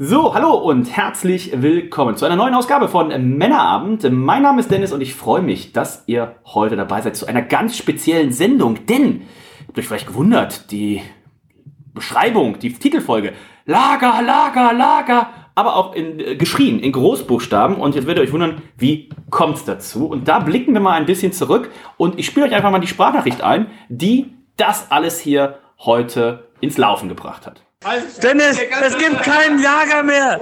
So, hallo und herzlich willkommen zu einer neuen Ausgabe von Männerabend. Mein Name ist Dennis und ich freue mich, dass ihr heute dabei seid zu einer ganz speziellen Sendung. Denn, habt euch vielleicht gewundert, die Beschreibung, die Titelfolge, Lager, Lager, Lager, aber auch in, äh, geschrien, in Großbuchstaben. Und jetzt werdet ihr euch wundern, wie kommt's dazu? Und da blicken wir mal ein bisschen zurück und ich spiele euch einfach mal die Sprachnachricht ein, die das alles hier heute ins Laufen gebracht hat. Dennis, es gibt kein Lager mehr.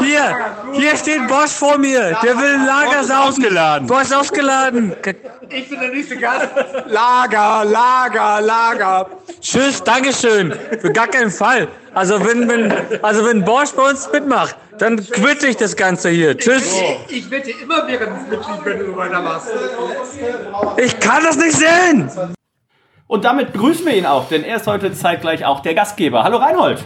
Hier, hier steht Bosch vor mir. Der will ein Lager saugen. ausgeladen. Bosch ausgeladen. Ich bin der nächste Gast. Lager, Lager, Lager. Tschüss, Dankeschön. Für gar keinen Fall. Also wenn, wenn, also wenn Bosch bei uns mitmacht, dann quitte ich das Ganze hier. Tschüss. Ich wette immer während des Mitglied, wenn du weiter machst. Ich kann das nicht sehen. Und damit begrüßen wir ihn auch, denn er ist heute zeitgleich auch der Gastgeber. Hallo Reinhold.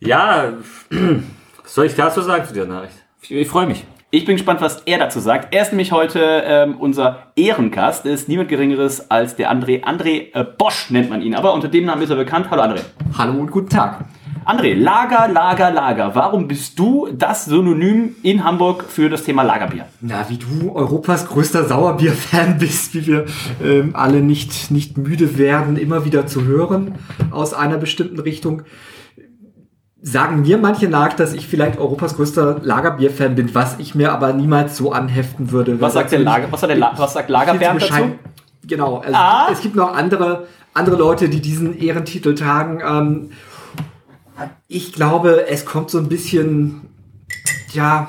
Ja, was soll ich dazu sagen zu dieser Nachricht? Ich, ich freue mich. Ich bin gespannt, was er dazu sagt. Er ist nämlich heute ähm, unser Ehrengast. Ist niemand Geringeres als der André. André äh, Bosch nennt man ihn, aber unter dem Namen ist er bekannt. Hallo André. Hallo und guten Tag. André, Lager, Lager, Lager. Warum bist du das Synonym in Hamburg für das Thema Lagerbier? Na, wie du Europas größter Sauerbier-Fan bist, wie wir ähm, alle nicht, nicht müde werden, immer wieder zu hören aus einer bestimmten Richtung, sagen mir manche nach, dass ich vielleicht Europas größter Lagerbier-Fan bin, was ich mir aber niemals so anheften würde. Was sagt, der Lager, was, La was sagt Lagerbernd dazu? Genau, also Ah. es gibt noch andere, andere Leute, die diesen Ehrentitel tragen. Ähm, ich glaube, es kommt so ein bisschen, ja,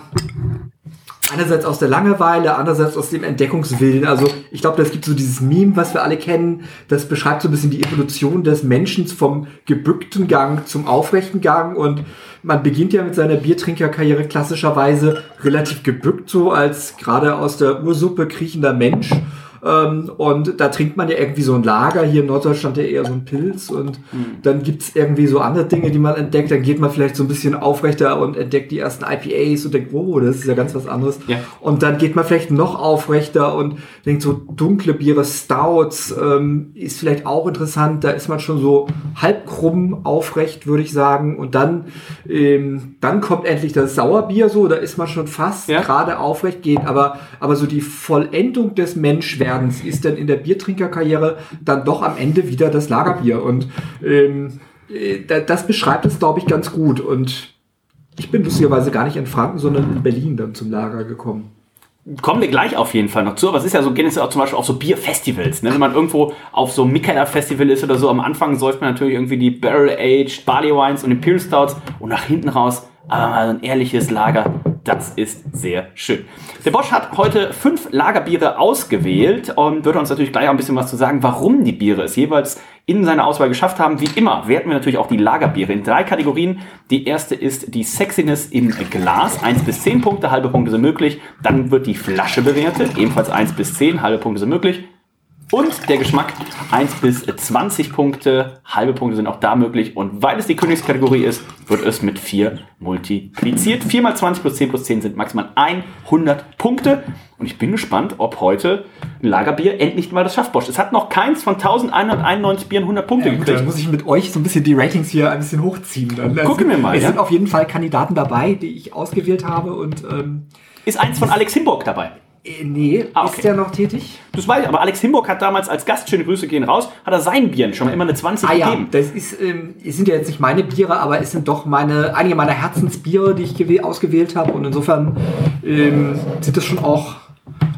einerseits aus der Langeweile, andererseits aus dem Entdeckungswillen. Also ich glaube, es gibt so dieses Meme, was wir alle kennen, das beschreibt so ein bisschen die Evolution des Menschen vom gebückten Gang zum aufrechten Gang und man beginnt ja mit seiner Biertrinkerkarriere klassischerweise relativ gebückt, so als gerade aus der Ursuppe kriechender Mensch. Ähm, und da trinkt man ja irgendwie so ein Lager, hier in Norddeutschland ja eher so ein Pilz und dann gibt's irgendwie so andere Dinge, die man entdeckt, dann geht man vielleicht so ein bisschen aufrechter und entdeckt die ersten IPAs und denkt, oh, das ist ja ganz was anderes. Ja. Und dann geht man vielleicht noch aufrechter und denkt so, dunkle Biere, Stouts, ähm, ist vielleicht auch interessant, da ist man schon so halb krumm aufrecht, würde ich sagen. Und dann, ähm, dann kommt endlich das Sauerbier so, da ist man schon fast Ja. gerade aufrecht gehen, aber, aber so die Vollendung des Menschwerdens ist dann in der Biertrinkerkarriere dann doch am Ende wieder das Lagerbier. Und ähm, äh, da- das beschreibt es, glaube ich, ganz gut. Und ich bin lustigerweise gar nicht in Franken, sondern in Berlin dann zum Lager gekommen. Kommen wir gleich auf jeden Fall noch zu, aber es ist ja so, gehen es ja auch zum Beispiel auf so Bierfestivals. Ne? Wenn man irgendwo auf so einem Mikkeller-Festival ist oder so, am Anfang säuft man natürlich irgendwie die Barrel-Aged Barley Wines und Imperial Stouts und nach hinten raus aber mal so ein ehrliches Lager. Das ist sehr schön. Der Bosch hat heute fünf Lagerbiere ausgewählt und wird uns natürlich gleich auch ein bisschen was zu sagen, warum die Biere es jeweils in seiner Auswahl geschafft haben. Wie immer werten wir natürlich auch die Lagerbiere in drei Kategorien. Die erste ist die Sexiness im Glas. 1 bis 10 Punkte, halbe Punkte sind möglich. Dann wird die Flasche bewertet. Ebenfalls 1 bis 10, halbe Punkte sind möglich. Und der Geschmack 1 bis 20 Punkte, halbe Punkte sind auch da möglich. Und weil es die Königskategorie ist, wird es mit 4 multipliziert. 4 mal 20 plus 10 plus 10 sind maximal 100 Punkte. Und ich bin gespannt, ob heute ein Lagerbier endlich mal das schafft, Bosch. Es hat noch keins von 1191 Bieren 100 Punkte Ja, gut, gekriegt. dann muss ich mit euch so ein bisschen die Ratings hier ein bisschen hochziehen. Dann. Gucken wir mal, Es ja. sind auf jeden Fall Kandidaten dabei, die ich ausgewählt habe und ähm, Ist eins von Alex Himburg dabei? Äh, nee, Ah, okay. ist der noch tätig? Das weiß ich, aber Alex Himburg hat damals als Gast, schöne Grüße gehen raus, hat er sein Bieren schon mal immer eine 20 Ah ja, gegeben. das ist, ähm, es sind ja jetzt nicht meine Biere, aber es sind doch meine, einige meiner Herzensbiere, die ich gewäh- ausgewählt habe. Und insofern ähm, sind es schon auch,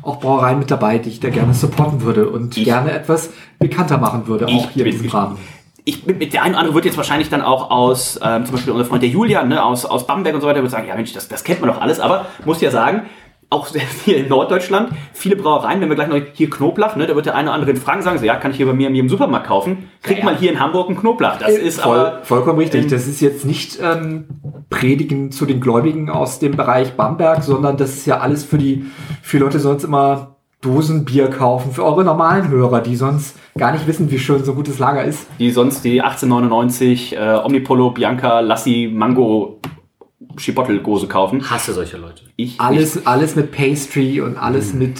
auch Brauereien mit dabei, die ich da gerne supporten würde und Ich- gerne etwas bekannter machen würde, auch hier in diesem. Rahmen. ich bin mit der eine oder andere wird jetzt wahrscheinlich dann auch aus, ähm, zum Beispiel unser Freund der Julian, ne, aus, aus Bamberg und so weiter, wird sagen, ja Mensch, das, das kennt man doch alles, aber muss ja sagen, auch sehr viel in Norddeutschland, viele Brauereien, wenn wir gleich noch hier Knoblauch, ne, da wird der eine oder andere in Franken sagen, so, ja, kann ich hier bei mir in jedem Supermarkt kaufen, kriegt mal hier in Hamburg einen Knoblauch. Das ist Voll, aber, vollkommen richtig. ähm, das ist jetzt nicht ähm, predigen zu den Gläubigen aus dem Bereich Bamberg, sondern das ist ja alles für die, für Leute die sonst immer Dosenbier kaufen, für eure normalen Hörer, die sonst gar nicht wissen, wie schön so ein gutes Lager ist. Die sonst die 1899 äh, Omnipolo, Bianca, Lassi, Mango Schibottelgose kaufen. Hasse solche Leute. Ich Alles, nicht. alles mit Pastry und alles mit.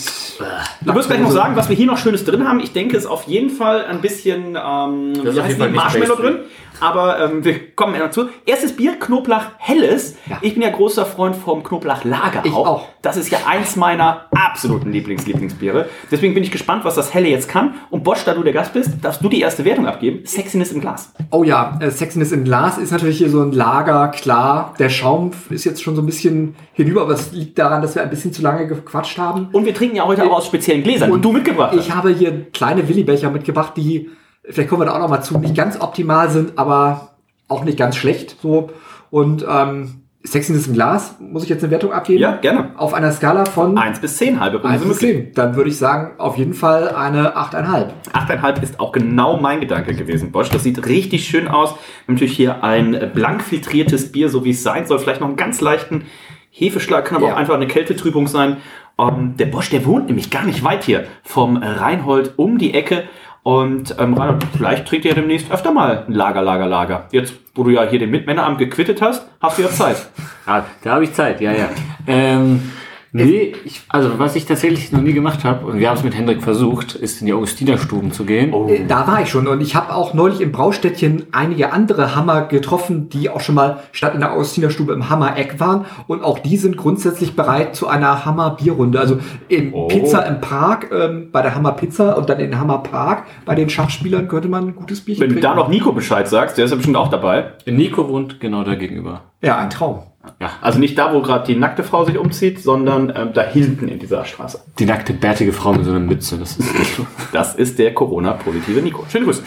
Du wirst gleich noch sagen, was wir hier noch Schönes drin haben. Ich denke, es ist auf jeden Fall ein bisschen ähm, nicht Marshmallow Pastry. drin. Aber ähm, wir kommen ja dazu. Erstes Bier, Knoblauch Helles. Ich bin ja großer Freund vom Knoblauch Lager Ich auch. Das ist ja eins meiner absoluten Lieblings-Lieblingsbiere. Deswegen bin ich gespannt, was das Helle jetzt kann. Und Bosch, da du der Gast bist, darfst du die erste Wertung abgeben. Sexiness im Glas. Oh ja, äh, Sexiness in Glas ist natürlich hier so ein Lager, klar. Der Schaum ist jetzt schon so ein bisschen hinüber, aber es liegt daran, dass wir ein bisschen zu lange gequatscht haben. Und wir trinken ja heute auch aus speziellen Gläsern, die du mitgebracht hast. Ich habe hier kleine Willibecher mitgebracht, die, vielleicht kommen wir da auch noch mal zu, nicht ganz optimal sind, aber auch nicht ganz schlecht. So. Und ähm, Sexiness im Glas, muss ich jetzt eine Wertung abgeben? Ja, gerne. Auf einer Skala von 1 bis 10, halbe Runde 1 sind bis möglich. 10. Dann würde ich sagen, auf jeden Fall eine 8,5. 8,5 ist auch genau mein Gedanke gewesen, Bosch. Das sieht richtig schön aus. Natürlich hier ein blank filtriertes Bier, so wie es sein soll. Vielleicht noch einen ganz leichten Hefeschlag, kann aber Ja. auch einfach eine Kältetrübung sein. Ähm, der Bosch, der wohnt nämlich gar nicht weit hier vom Reinhold um die Ecke. Und ähm, Reinhold, vielleicht trinkt ihr demnächst öfter mal ein Lager, Lager, Lager. Jetzt, wo du ja hier den Mitmänneramt gequittet hast, hast du ja Zeit. Ah, da habe ich Zeit, ja, ja. Ähm, nee, ich, also was ich tatsächlich noch nie gemacht habe, und wir haben es mit Hendrik versucht, ist in die Augustinerstuben zu gehen. Äh, Da war ich schon und ich habe auch neulich im Braustädtchen einige andere Hammer getroffen, die auch schon mal statt in der Augustinerstube im Hammer-Eck waren und auch die sind grundsätzlich bereit zu einer Hammer-Bierrunde. Also in Oh. Pizza im Park, ähm, bei der Hammer Pizza und dann in Hammer Park bei den Schachspielern könnte man ein gutes Bierchen Wenn du da noch Nico Bescheid sagst, der ist ja bestimmt auch dabei. Nico wohnt genau da gegenüber. Ja, ein Traum. Ja, also nicht da, wo gerade die nackte Frau sich umzieht, sondern ähm, da hinten in dieser Straße. Die nackte, bärtige Frau mit so einer Mütze, das ist Das ist der Corona-positive Nico. Schöne Grüße.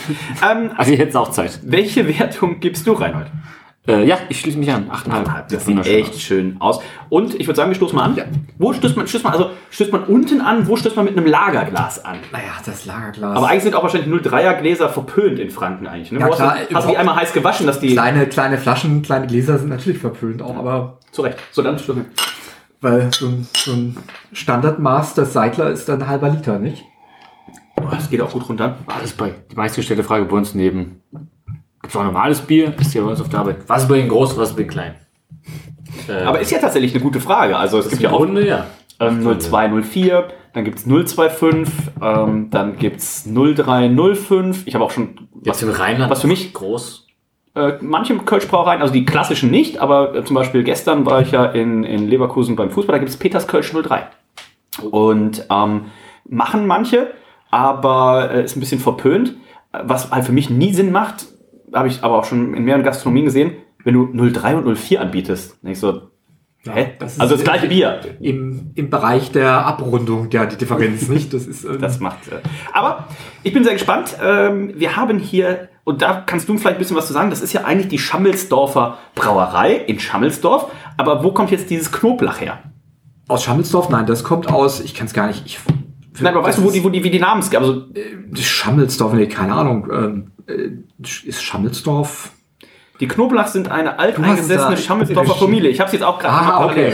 Ähm, Also jetzt auch Zeit. welche Wertung gibst du, Reinhold? Äh, ja, ich schließe mich an. 8,5. Das sieht echt schön aus. Und ich würde sagen, wir stoßen mal an. Wo stößt man, stößt man, also stößt man unten an, wo stößt man mit einem Lagerglas an? Naja, das Lagerglas. Aber eigentlich sind auch wahrscheinlich 03er Gläser verpönt in Franken eigentlich. Ne? Ja, hast du- klar, hast du die einmal heiß gewaschen, dass die. kleine, kleine Flaschen, kleine Gläser sind natürlich verpönt auch, aber Zurecht. So, dann stoßen wir. weil so ein, so ein Standardmaß des Seidler ist dann ein halber Liter, nicht? Oh, das geht auch gut runter. Das ist bei, die meistgestellte Frage bei uns neben. Gibt es auch normales Bier? Ist hier bei uns auf der Arbeit. Was ist bei Ihnen groß, was ist bei Ihnen klein? Äh, Aber ist ja tatsächlich eine gute Frage. Also es gibt ja auch Runde, ja. ähm, 0204, dann gibt es 025, ähm, dann gibt es 0305. Ich habe auch schon Jetzt im Rheinland. was für mich groß. äh, manche Kölschbrauereien, also die klassischen nicht, aber äh, zum Beispiel gestern war ich ja in, in Leverkusen beim Fußball, da gibt es Peters Kölsch 03. Und ähm, machen manche, aber äh, ist ein bisschen verpönt. Was halt für mich nie Sinn macht, habe ich aber auch schon in mehreren Gastronomien gesehen, wenn du 03 und 04 anbietest. Dann denk ich so, hä? das also das gleiche Bier. Im, Im Bereich der Abrundung, ja, die Differenz, nicht? Das ist. Ähm, Das macht. Äh, aber ich bin sehr gespannt. Ähm, wir haben hier, und da kannst du vielleicht ein bisschen was zu sagen, das ist ja eigentlich die Schammelsdorfer Brauerei in Schammelsdorf. Aber wo kommt jetzt dieses Knoblauch her? aus Schammelsdorf? Nein, das kommt aus, ich kann es gar nicht. Ich, Nein, aber weißt du, wo die, wo die, wie die Namen sind? Also, Schammelsdorf, nee, keine Ahnung. Ähm, äh, ist Schammelsdorf. die Knoblauch sind eine alteingesessene Schammelsdorfer Familie. Ich habe es jetzt auch gerade Ah, okay.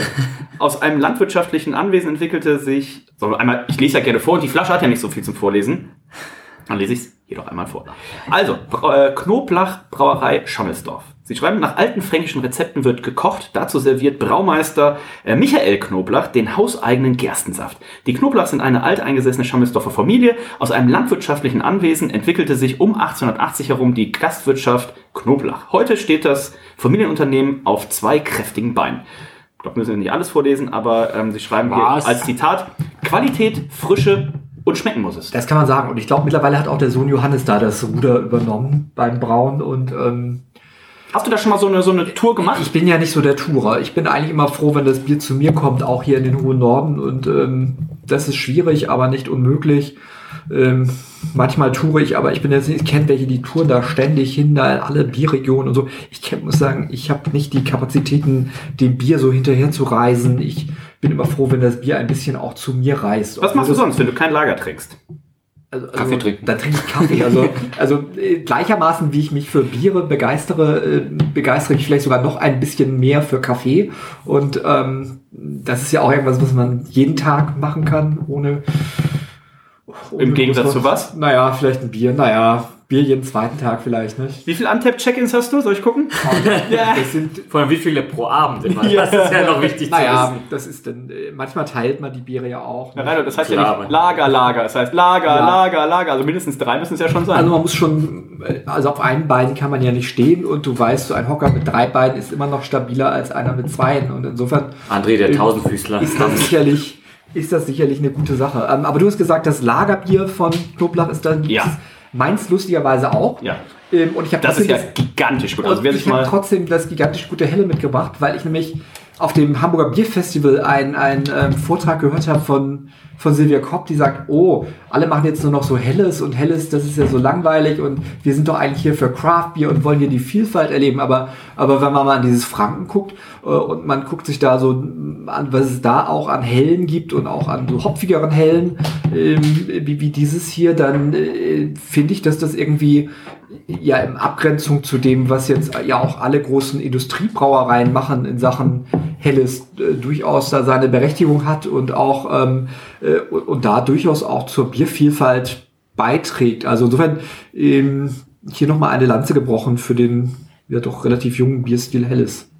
Aus einem landwirtschaftlichen Anwesen entwickelte sich. So, einmal, ich lese ja gerne vor und die Flasche hat ja nicht so viel zum Vorlesen. Dann lese ich es hier doch einmal vor. Also, äh, Knoblauch Brauerei Schammelsdorf. Sie schreiben, nach alten fränkischen Rezepten wird gekocht. Dazu serviert Braumeister äh, Michael Knoblauch den hauseigenen Gerstensaft. Die Knoblauch sind eine alteingesessene Schammelsdorfer Familie. Aus einem landwirtschaftlichen Anwesen entwickelte sich um 1880 herum die Gastwirtschaft Knoblauch. Heute steht das Familienunternehmen auf zwei kräftigen Beinen. Ich glaube, wir müssen nicht alles vorlesen, aber ähm, sie schreiben Was? hier als Zitat, Qualität, Frische und schmecken muss es. Das kann man sagen. Und ich glaube, mittlerweile hat auch der Sohn Johannes da das Ruder übernommen beim Brauen. Und ähm, Hast du da schon mal so eine, so eine Tour gemacht? ich bin ja nicht so der Tourer. Ich bin eigentlich immer froh, wenn das Bier zu mir kommt, auch hier in den hohen Norden. Und ähm, das ist schwierig, aber nicht unmöglich. Ähm, manchmal toure ich, aber ich bin jetzt nicht, ich kenne welche, die touren da ständig hin, da in alle Bierregionen und so. Ich kenn, muss sagen, ich habe nicht die Kapazitäten, dem Bier so hinterher zu reisen. Ich bin immer froh, wenn das Bier ein bisschen auch zu mir reist. Was machst du sonst, wenn du kein Lager trinkst? Also, also, Kaffee trinken. Dann trinke ich Kaffee. Also, also äh, gleichermaßen, wie ich mich für Biere begeistere, äh, begeistere ich vielleicht sogar noch ein bisschen mehr für Kaffee. Und ähm, das ist ja auch irgendwas, was man jeden Tag machen kann, ohne. ohne Im Gegensatz zu was? Naja, vielleicht ein Bier. Naja, Bier jeden zweiten Tag vielleicht, nicht? Wie viel Untapped-Check-Ins hast du? Soll ich gucken? ja. Das sind Vor allem wie viele pro Abend immer. Ja. Das ist ja noch wichtig Naja, zu wissen. das ist dann, äh, manchmal teilt man die Biere ja auch. Ja, Reinhold, das heißt Klar, ja nicht Lager, Lager. Das heißt Lager, Ja. Lager, Lager. Also mindestens drei müssen es ja schon sein. Also man muss schon, äh, also auf einem Bein kann man ja nicht stehen und du weißt, so ein Hocker mit drei Beinen ist immer noch stabiler als einer mit zweien und insofern André, der Tausendfüßler. ist das sicherlich, ist das sicherlich eine gute Sache. Ähm, aber du hast gesagt, das Lagerbier von Knoblauch ist dann Ja. Meins lustigerweise auch. ja. Ähm, und ich habe Das ist ja trotzdem gigantisch gut. Also wer sich ich habe mal. trotzdem das gigantisch gute Helle mitgebracht, weil ich nämlich auf dem Hamburger Bierfestival einen einen, ähm, Vortrag gehört habe von, von Silvia Kopp, die sagt, oh, alle machen jetzt nur noch so Helles und Helles, das ist ja so langweilig und wir sind doch eigentlich hier für Craft Beer und wollen hier die Vielfalt erleben. Aber, aber wenn man mal an dieses Franken guckt äh, und man guckt sich da so an, was es da auch an Hellen gibt und auch an so hopfigeren Hellen, ähm, wie, wie dieses hier, dann äh, finde ich, dass das irgendwie ja in Abgrenzung zu dem, was jetzt ja auch alle großen Industriebrauereien machen in Sachen Helles, äh, durchaus da seine Berechtigung hat und auch ähm, äh, und, da durchaus auch zur Biervielfalt beiträgt. Also insofern ähm, hier nochmal eine Lanze gebrochen für den ja doch relativ jungen Bierstil Helles.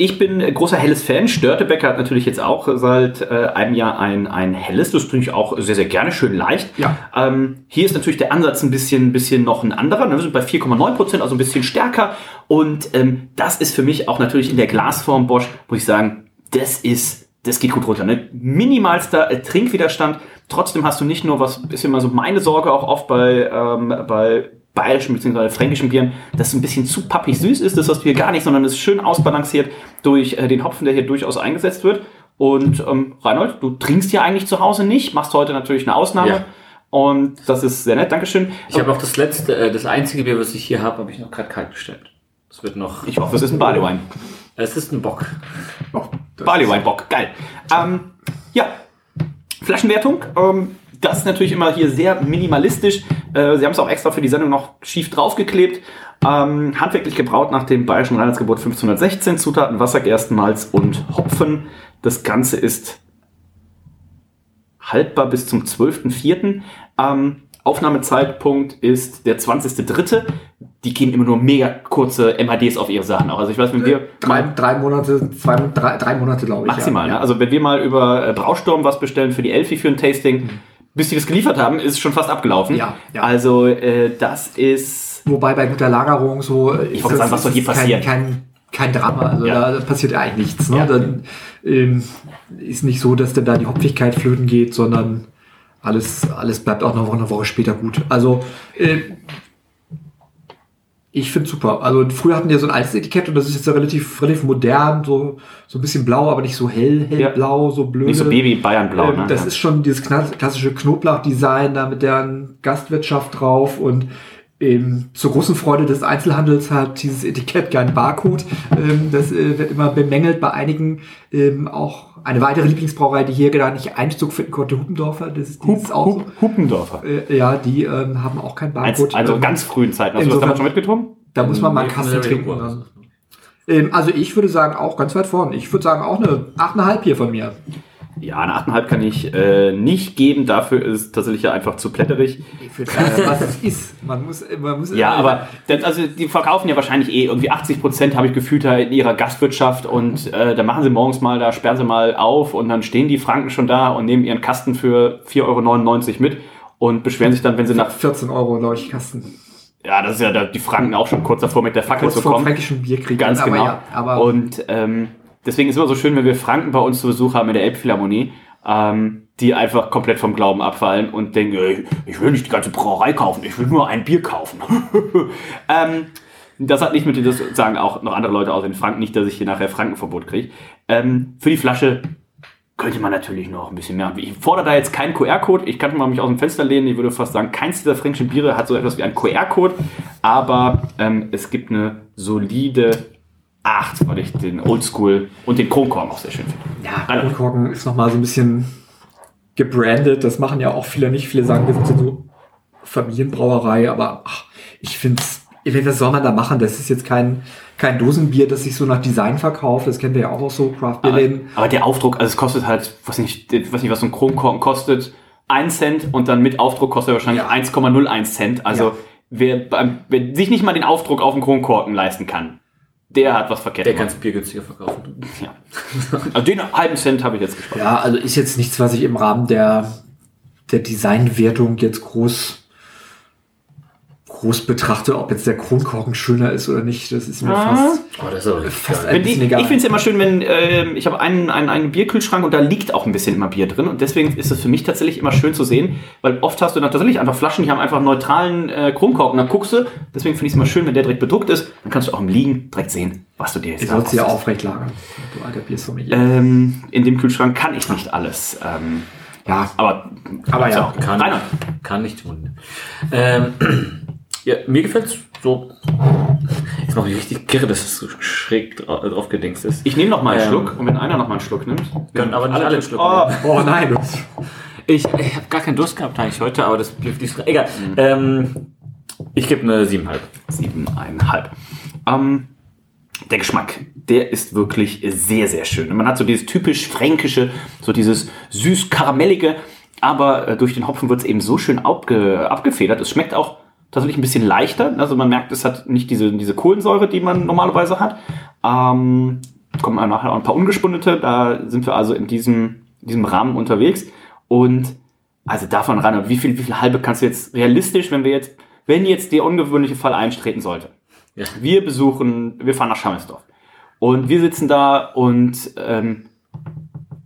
Ich bin äh, großer Helles-Fan. Störtebecker hat natürlich jetzt auch seit äh, einem Jahr ein, ein Helles. Das trinke ich auch sehr, sehr gerne. Schön leicht. Ja. Ähm, hier ist natürlich der Ansatz ein bisschen, bisschen noch ein anderer. ne? Wir sind bei 4,9 Prozent, also ein bisschen stärker. Und ähm, das ist für mich auch natürlich in der Glasform Bosch, muss ich sagen, das ist, das geht gut runter. Ne? Minimalster äh, Trinkwiderstand. Trotzdem hast du nicht nur, was ist immer so meine Sorge auch oft bei, ähm, bei bayerischen bzw. fränkischen Bieren, dass es ein bisschen zu pappig süß ist. Das hast du hier gar nicht, sondern es ist schön ausbalanciert durch äh, den Hopfen, der hier durchaus eingesetzt wird. Und ähm, Reinhold, du trinkst ja eigentlich zu Hause nicht, machst heute natürlich eine Ausnahme. Ja. Und das ist sehr nett, Dankeschön. Ich habe auch das letzte, äh, das einzige Bier, was ich hier habe, habe ich noch gerade kalt gestellt. Das wird noch. Ich hoffe, es ist ein Barleywein. Es ist ein Bock. Barleywein-Bock, geil. Ähm, ja, Flaschenwertung. Ähm, das ist natürlich immer hier sehr minimalistisch. Äh, Sie haben es auch extra für die Sendung noch schief draufgeklebt. Ähm, handwerklich gebraut nach dem bayerischen Reinheitsgebot 1516. Zutaten Wasser, Gerstenmalz und Hopfen. Das Ganze ist haltbar bis zum 12.04. Ähm, Aufnahmezeitpunkt ist der 20.03. Die geben immer nur mega kurze MHDs auf ihre Sachen auch. Also ich weiß, wenn wir Drei, drei Monate, zwei, drei, drei Monate, glaube ich. Maximal, ja. ne? Also wenn wir mal über äh, Brausturm was bestellen für die Elfi für ein Tasting, bis die das geliefert haben, ist es schon fast abgelaufen. Ja, ja. Also äh, das ist. Wobei bei guter Lagerung so Ich wollte sagen, was soll hier kein, passieren? Kein, kein Drama, also Ja. da passiert ja eigentlich nichts. Ne? Ja. Dann ähm, ist nicht so, dass dann da die Hopfigkeit flöten geht, sondern alles, alles bleibt auch noch eine Woche später gut. Also äh, ich finde super. Also früher hatten die so ein altes Etikett und das ist jetzt ja relativ, relativ modern, so, so ein bisschen blau, aber nicht so hell, hellblau, so blöd. Nicht so Baby Bayernblau, Ähm, ne? Das Ja. ist schon dieses klassische Knoblauch-Design da mit deren Gastwirtschaft drauf und ähm, zur großen Freude des Einzelhandels hat dieses Etikett keinen Barcode. Ähm, das äh, wird immer bemängelt bei einigen. Ähm, auch eine weitere Lieblingsbrauerei, die hier gar nicht Einzug finden konnte, Huppendorfer. Das ist, ist auch so. Huppendorfer. Äh, ja, die ähm, haben auch keinen Eins, Barcode. also Ähm, ganz frühen Zeiten. Hast du das insofern- damals schon mitgetrunken? Da muss man mal einen Kasten trinken. Dann. Ähm, also ich würde sagen, auch ganz weit vorne. Ich würde sagen, auch eine 8,5 hier von mir. Ja, eine 8,5 kann ich äh, nicht geben. Dafür ist tatsächlich ja einfach zu plätterig. Für das, was es ist. Man muss, man muss Ja, aber das, also die verkaufen ja wahrscheinlich eh irgendwie 80 Prozent, habe ich gefühlt, in ihrer Gastwirtschaft und äh, da machen sie morgens mal, da sperren sie mal auf und dann stehen die Franken schon da und nehmen ihren Kasten für 4,99 Euro mit und beschweren sich dann, wenn sie nach 14 Euro, glaube ich, Kasten. Ja, das ist ja da, die Franken auch schon kurz davor mit der Fackel Kurz zu vor kommen. fränkischen Bierkrieg. Ganz genau. Ja, aber und ähm, deswegen ist es immer so schön, wenn wir Franken bei uns zu Besuch haben in der Elbphilharmonie, ähm, die einfach komplett vom Glauben abfallen und denken, ey, ich will nicht die ganze Brauerei kaufen, ich will nur ein Bier kaufen. ähm, das hat nicht mit, das sagen auch noch andere Leute aus in Franken, nicht, dass ich hier nachher Frankenverbot kriege. Ähm, für die Flasche könnte man natürlich noch ein bisschen mehr. Ich fordere da jetzt keinen QR-Code. Ich kann mal mich aus dem Fenster lehnen. Ich würde fast sagen, keins dieser fränkischen Biere hat so etwas wie einen QR-Code. Aber ähm, es gibt eine solide 8, weil ich den Oldschool und den Kronkorn auch sehr schön finde. ja, Kronkorken ist nochmal so ein bisschen gebrandet. Das machen ja auch viele nicht. Viele sagen, wir sind so Familienbrauerei, aber ach, ich finde es, was soll man da machen? Das ist jetzt kein, kein Dosenbier, das sich so nach Design verkauft. Das kennen wir ja auch aus so Craft Aber, aber der Aufdruck, also es kostet halt, was nicht, weiß nicht, was so ein Kronkorken kostet, 1 Cent und dann mit Aufdruck kostet er wahrscheinlich 1,01 Cent. Also Ja. wer, wer sich nicht mal den Aufdruck auf den Kronkorken leisten kann, der hat was verkehrt Der kann Bier günstiger verkaufen. Ja. Also den halben Cent habe ich jetzt gespart. Ja, also ist jetzt nichts, was ich im Rahmen der, der Designwertung jetzt groß, groß betrachte, ob jetzt der Kronkorken schöner ist oder nicht. Das ist mir Ah. fast, Oh, das ist aber fast ein die, bisschen ich egal. finde es immer schön, wenn ähm, ich habe einen, einen, einen Bierkühlschrank und da liegt auch ein bisschen immer Bier drin und deswegen ist es für mich tatsächlich immer schön zu sehen, weil oft hast du dann tatsächlich einfach Flaschen, die haben einfach einen neutralen äh, Kronkorken, dann guckst du, deswegen finde ich es immer schön, wenn der direkt bedruckt ist, dann kannst du auch im Liegen direkt sehen, was du dir jetzt Ihr da sollt sie ja aufrecht lagern. Du alter Biersommelier. ähm, In dem Kühlschrank kann ich nicht alles. Ähm, ja, aber Aber ja, auch. Kann, kann nicht tun. Ähm, ja, mir gefällt's so. Mache ich richtig kirre, dass es so schräg dra drauf gedingst ist. Ich nehme noch mal einen Ähm, Schluck und wenn einer noch mal einen Schluck nimmt, Können aber nicht alle einen Schluck Oh, oh nein. Ich, ich habe gar keinen Durst gehabt eigentlich heute, aber das blieb nicht. Egal. Mhm. Ähm, ich gebe eine 7,5. siebeneinhalb. Ähm, der Geschmack, der ist wirklich sehr, sehr schön. Man hat so dieses typisch fränkische, so dieses süß-karamellige, aber äh, durch den Hopfen wird es eben so schön abge abgefedert. Es schmeckt auch tatsächlich ein bisschen leichter. Also man merkt, es hat nicht diese, diese Kohlensäure, die man normalerweise hat. Ähm, kommen nachher auch ein paar ungespundete. Da sind wir also in diesem, diesem Rahmen unterwegs. Und also davon ran, wie viel, wie viel halbe kannst du jetzt realistisch, wenn wir jetzt, wenn jetzt der ungewöhnliche Fall eintreten sollte? Ja. Wir besuchen, wir fahren nach Schamelsdorf. Und wir sitzen da und ähm,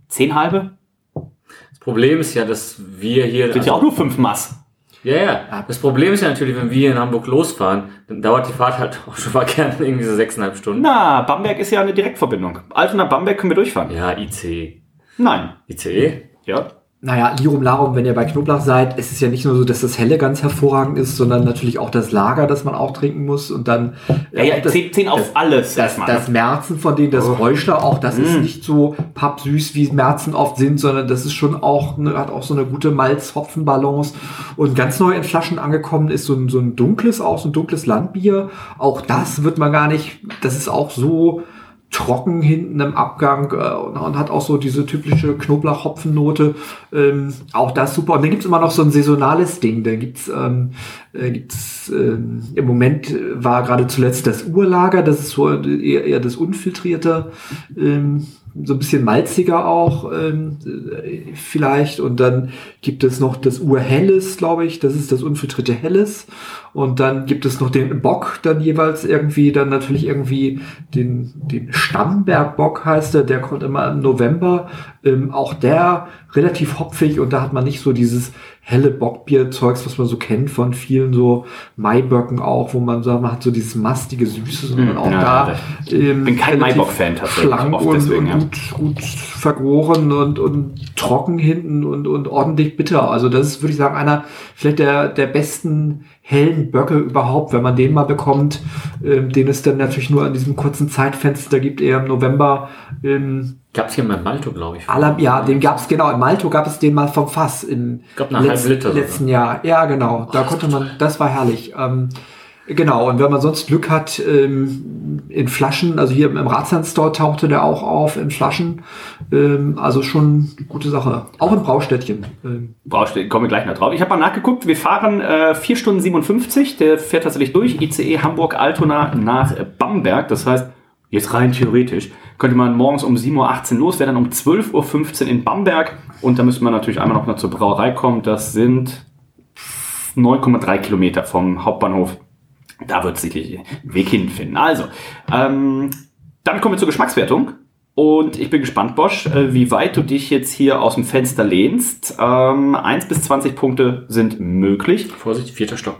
zehn halbe? Das Problem ist ja, dass wir hier. Sind ja auch nur fünf Mass. Ja, ja. Das Problem ist ja natürlich, wenn wir hier in Hamburg losfahren, dann dauert die Fahrt halt auch schon mal gerne irgendwie so sechseinhalb Stunden. Na, Bamberg ist ja eine Direktverbindung. Altona Bamberg können wir durchfahren. Ja, IC. Nein. ICE? Ja. Naja, Lirum Larum, wenn ihr bei Knoblauch seid, es ist ja nicht nur so, dass das Helle ganz hervorragend ist, sondern natürlich auch das Lager, das man auch trinken muss und dann Ja, ja, das, zehn, zehn auf alles. das, erstmal, das ne? Merzen von denen, das Räuschler auch, das ist Mm. nicht so pappsüß, wie Merzen oft sind, sondern das ist schon auch, ne, hat auch so eine gute Malz-Hopfen-Balance. Und ganz neu in Flaschen angekommen ist so ein, so ein dunkles, auch so ein dunkles Landbier. Auch das wird man gar nicht, das ist auch so trocken hinten im Abgang äh, und, und hat auch so diese typische Knoblauch-Hopfennote. Ähm, auch das super. Und dann gibt's immer noch so ein saisonales Ding. Da gibt's ähm, äh, gibt's ähm, im Moment war gerade zuletzt das Urlager. Das ist so eher, eher das unfiltrierte, ähm, so ein bisschen malziger auch ähm, äh, vielleicht. Und dann gibt es noch das Urhelles, glaube ich. Das ist das unfiltrierte Helles. Und dann gibt es noch den Bock, dann jeweils irgendwie, dann natürlich irgendwie den, den Stammberg-Bock heißt der, der kommt immer im November. Ähm, auch der relativ hopfig und da hat man nicht so dieses helle Bockbier-Zeugs, was man so kennt von vielen so Maiböcken auch, wo man sagt, man hat so dieses mastige Süße, sondern Mm, auch ja, da. ähm, bin kein Maibock-Fan tatsächlich, Schlank oft und, deswegen, und ja. gut, gut vergoren und, und trocken hinten und, und ordentlich bitter. Also das ist, würde ich sagen, einer vielleicht der, der besten hellen Böcke überhaupt, wenn man den mal bekommt, ähm, den es dann natürlich nur an diesem kurzen Zeitfenster gibt, eher im November. Ähm, Gab's hier mal in Malto, glaube ich. aller, ja, den gab's genau, in Malto gab es den mal vom Fass im letzten, letzten Jahr. Ja, genau. Da konnte man, das war herrlich. Ähm, genau, und wenn man sonst Glück hat, ähm, in Flaschen, also hier im Ratsherrn-Store tauchte der auch auf in Flaschen. Ähm, also schon eine gute Sache. Auch im Braustädtchen. Ähm, Brauchst- kommen wir gleich noch drauf. Ich habe mal nachgeguckt, wir fahren äh, 4 Stunden 57, der fährt tatsächlich durch, ICE Hamburg-Altona nach Bamberg. Das heißt, jetzt rein theoretisch, könnte man morgens um 7.18 Uhr los, wäre dann um 12.15 Uhr in Bamberg. Und da müsste man natürlich einmal noch zur Brauerei kommen. Das sind 9,3 Kilometer vom Hauptbahnhof. Da wird sicherlich einen Weg hinfinden. Also, ähm, damit kommen wir zur Geschmackswertung. Und ich bin gespannt, Bosch, äh, wie weit du dich jetzt hier aus dem Fenster lehnst. Ähm, 1 bis 20 Punkte sind möglich. Vorsicht, vierter Stock.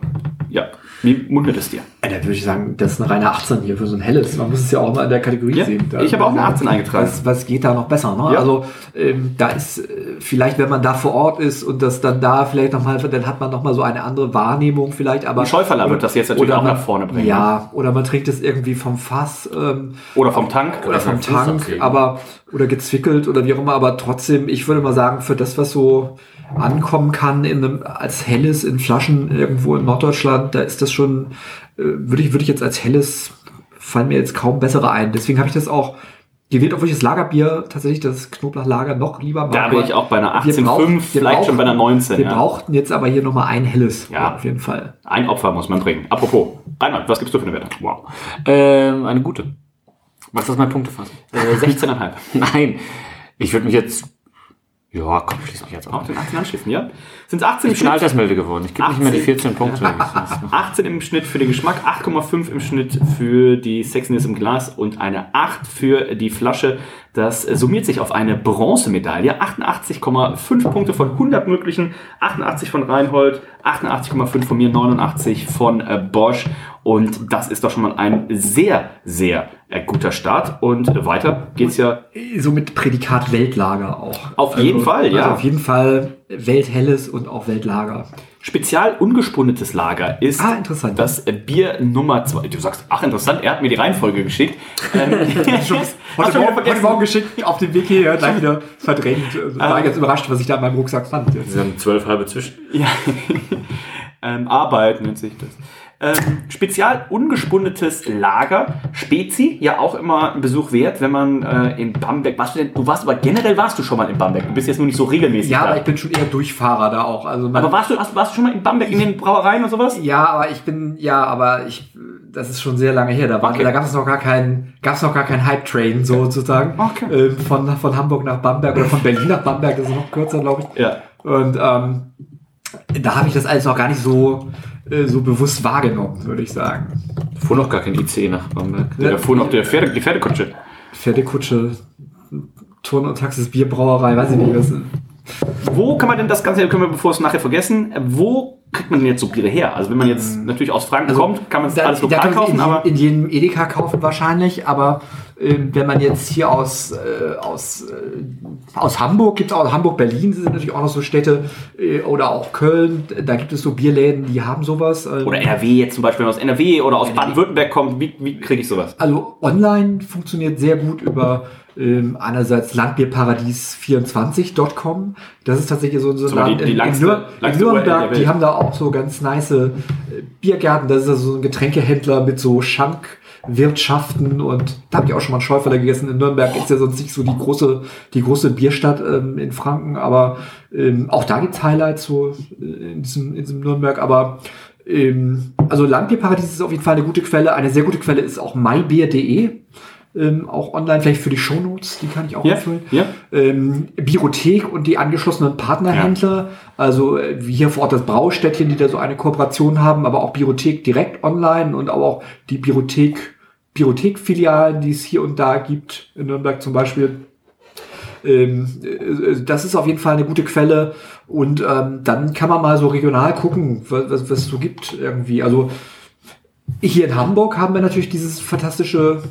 Wie mundet es dir? ja, da würde ich sagen, das ist eine reine 18 hier für so ein helles. Man muss es ja auch mal in der Kategorie Ja, sehen. Da, ich habe auch eine 18 eingetragen. Was, was geht da noch besser? Ne? Ja. Also ähm, da ist, äh, vielleicht, wenn man da vor Ort ist und das dann da vielleicht nochmal, dann hat man nochmal so eine andere Wahrnehmung vielleicht. Aber Schäuferler wird das jetzt natürlich oder auch man, nach vorne bringen. ne? Ja, oder man trinkt es irgendwie vom Fass. Ähm, Oder vom Tank. oder vom vom Tank, aber oder gezwickelt oder wie auch immer, aber trotzdem, ich würde mal sagen, für das, was so ankommen kann in einem, als helles in Flaschen irgendwo in Norddeutschland, da ist das schon, äh, würde ich, würde ich jetzt als helles, fallen mir jetzt kaum bessere ein. Deswegen habe ich das auch gewählt, obwohl ich das Lagerbier tatsächlich das Knoblauchlager noch lieber mag. Da bin ich auch bei einer wir 18,5, brauchen- wir vielleicht schon bei einer 19. Wir ja. brauchten jetzt aber hier nochmal ein helles. Ja. Auf jeden Fall. Ein Opfer muss man bringen. Apropos, Reinhard, was gibst du für eine Werte? Wow. Ähm, eine gute. Was ist mein Punktefass? Äh, 16,5. Nein. Ich würde mich jetzt. Ja, komm, schließ mich jetzt auf. den 18 anschließen, ja? Sind es 18 im Ich bin Schnitt? altersmilde geworden. Ich gebe nicht mehr die 14 Punkte. 18 im Schnitt für den Geschmack, 8,5 im Schnitt für die Sexiness im Glas und eine 8 für die Flasche. Das summiert sich auf eine Bronzemedaille. 88,5 Punkte von 100 möglichen, 88 von Reinhold, 88,5 von mir, 89 von äh, Bosch. Und das ist doch schon mal ein sehr, sehr äh, guter Start. Und weiter geht's ja So mit Prädikat Weltlager auch. Auf jeden Fall, ja. Also auf jeden Fall Welthelles und auch Weltlager. Spezial ungespunnetes Lager ist Ah, interessant. das Bier Nummer 2. Du sagst, ach interessant, er hat mir die Reihenfolge geschickt. Ähm, Hast Heute, Morgen, heute? Morgen geschickt auf dem Weg hierher, gleich wieder verdrängt. Also, war ganz überrascht, was ich da in meinem Rucksack fand. Sie haben zwölf halbe zwischen. Ja. ähm, Arbeit nennt sich das. Ähm, spezial ungespundetes Lager. Spezi, ja auch immer ein Besuch wert, wenn man äh, in Bamberg. Warst du denn, du warst aber generell warst du schon mal in Bamberg. Du bist jetzt nur nicht so regelmäßig. Ja, da. aber ich bin schon eher Durchfahrer da auch. Also aber warst du, hast, warst du schon mal in Bamberg in den Brauereien und sowas? ja, aber ich bin, ja, aber ich, das ist schon sehr lange her. Da, war, Okay. da gab es noch gar kein, gab es noch gar kein Hype-Train sozusagen. Okay. Ähm, von, von Hamburg nach Bamberg oder von Berlin nach Bamberg, das ist noch kürzer, glaube ich. Ja. Und ähm, da habe ich das alles noch gar nicht so, äh, so bewusst wahrgenommen, würde ich sagen. Fuhr noch gar kein ICE nach Bamberg. Ja, da fuhr noch der Pferde, die Pferdekutsche. Pferdekutsche, Turn- und Taxis Bierbrauerei, weiß ich nicht was. Wo kann man denn das Ganze, können wir bevor es nachher vergessen, wo kriegt man denn jetzt so Biere her? Also wenn man jetzt natürlich aus Franken kommt, kann man es alles lokal kaufen, in, aber in jedem Edeka kaufen wahrscheinlich, aber ähm, wenn man jetzt hier aus, äh, aus, äh, aus Hamburg, gibt es auch Hamburg, Berlin sind natürlich auch noch so Städte äh, oder auch Köln, da gibt es so Bierläden, die haben sowas. ähm, oder NRW jetzt zum Beispiel, wenn man aus NRW oder aus Baden-Württemberg kommt, wie, wie kriege ich sowas? Also online funktioniert sehr gut über ähm, einerseits Landbierparadies24.com. Das ist tatsächlich so, so ein So, die- Laden die in, in, langste- Nür in langste Nürnberg. Die haben da auch so ganz nice äh, Biergärten. Das ist also so ein Getränkehändler mit so Schankwirtschaften und da habe ich auch schon mal einen Schäuferler gegessen. In Nürnberg ist ja sonst nicht so die große, die große Bierstadt ähm, in Franken, aber ähm, auch da gibt's Highlights so äh, in diesem, in diesem Nürnberg, aber ähm, also Landbierparadies ist auf jeden Fall eine gute Quelle. Eine sehr gute Quelle ist auch mybier.de. Ähm, auch online, vielleicht für die Shownotes, die kann ich auch Ja, empfehlen. ja. Ähm, Biothek und die angeschlossenen Partnerhändler, also äh, wie hier vor Ort das Braustädtchen, die da so eine Kooperation haben, aber auch Biothek direkt online und aber auch die Biothek, Biothek-Filialen, die es hier und da gibt, in Nürnberg zum Beispiel. Ähm, äh, das ist auf jeden Fall eine gute Quelle. Und ähm, dann kann man mal so regional gucken, was, was, was es so gibt irgendwie. Also hier in Hamburg haben wir natürlich dieses fantastische äh,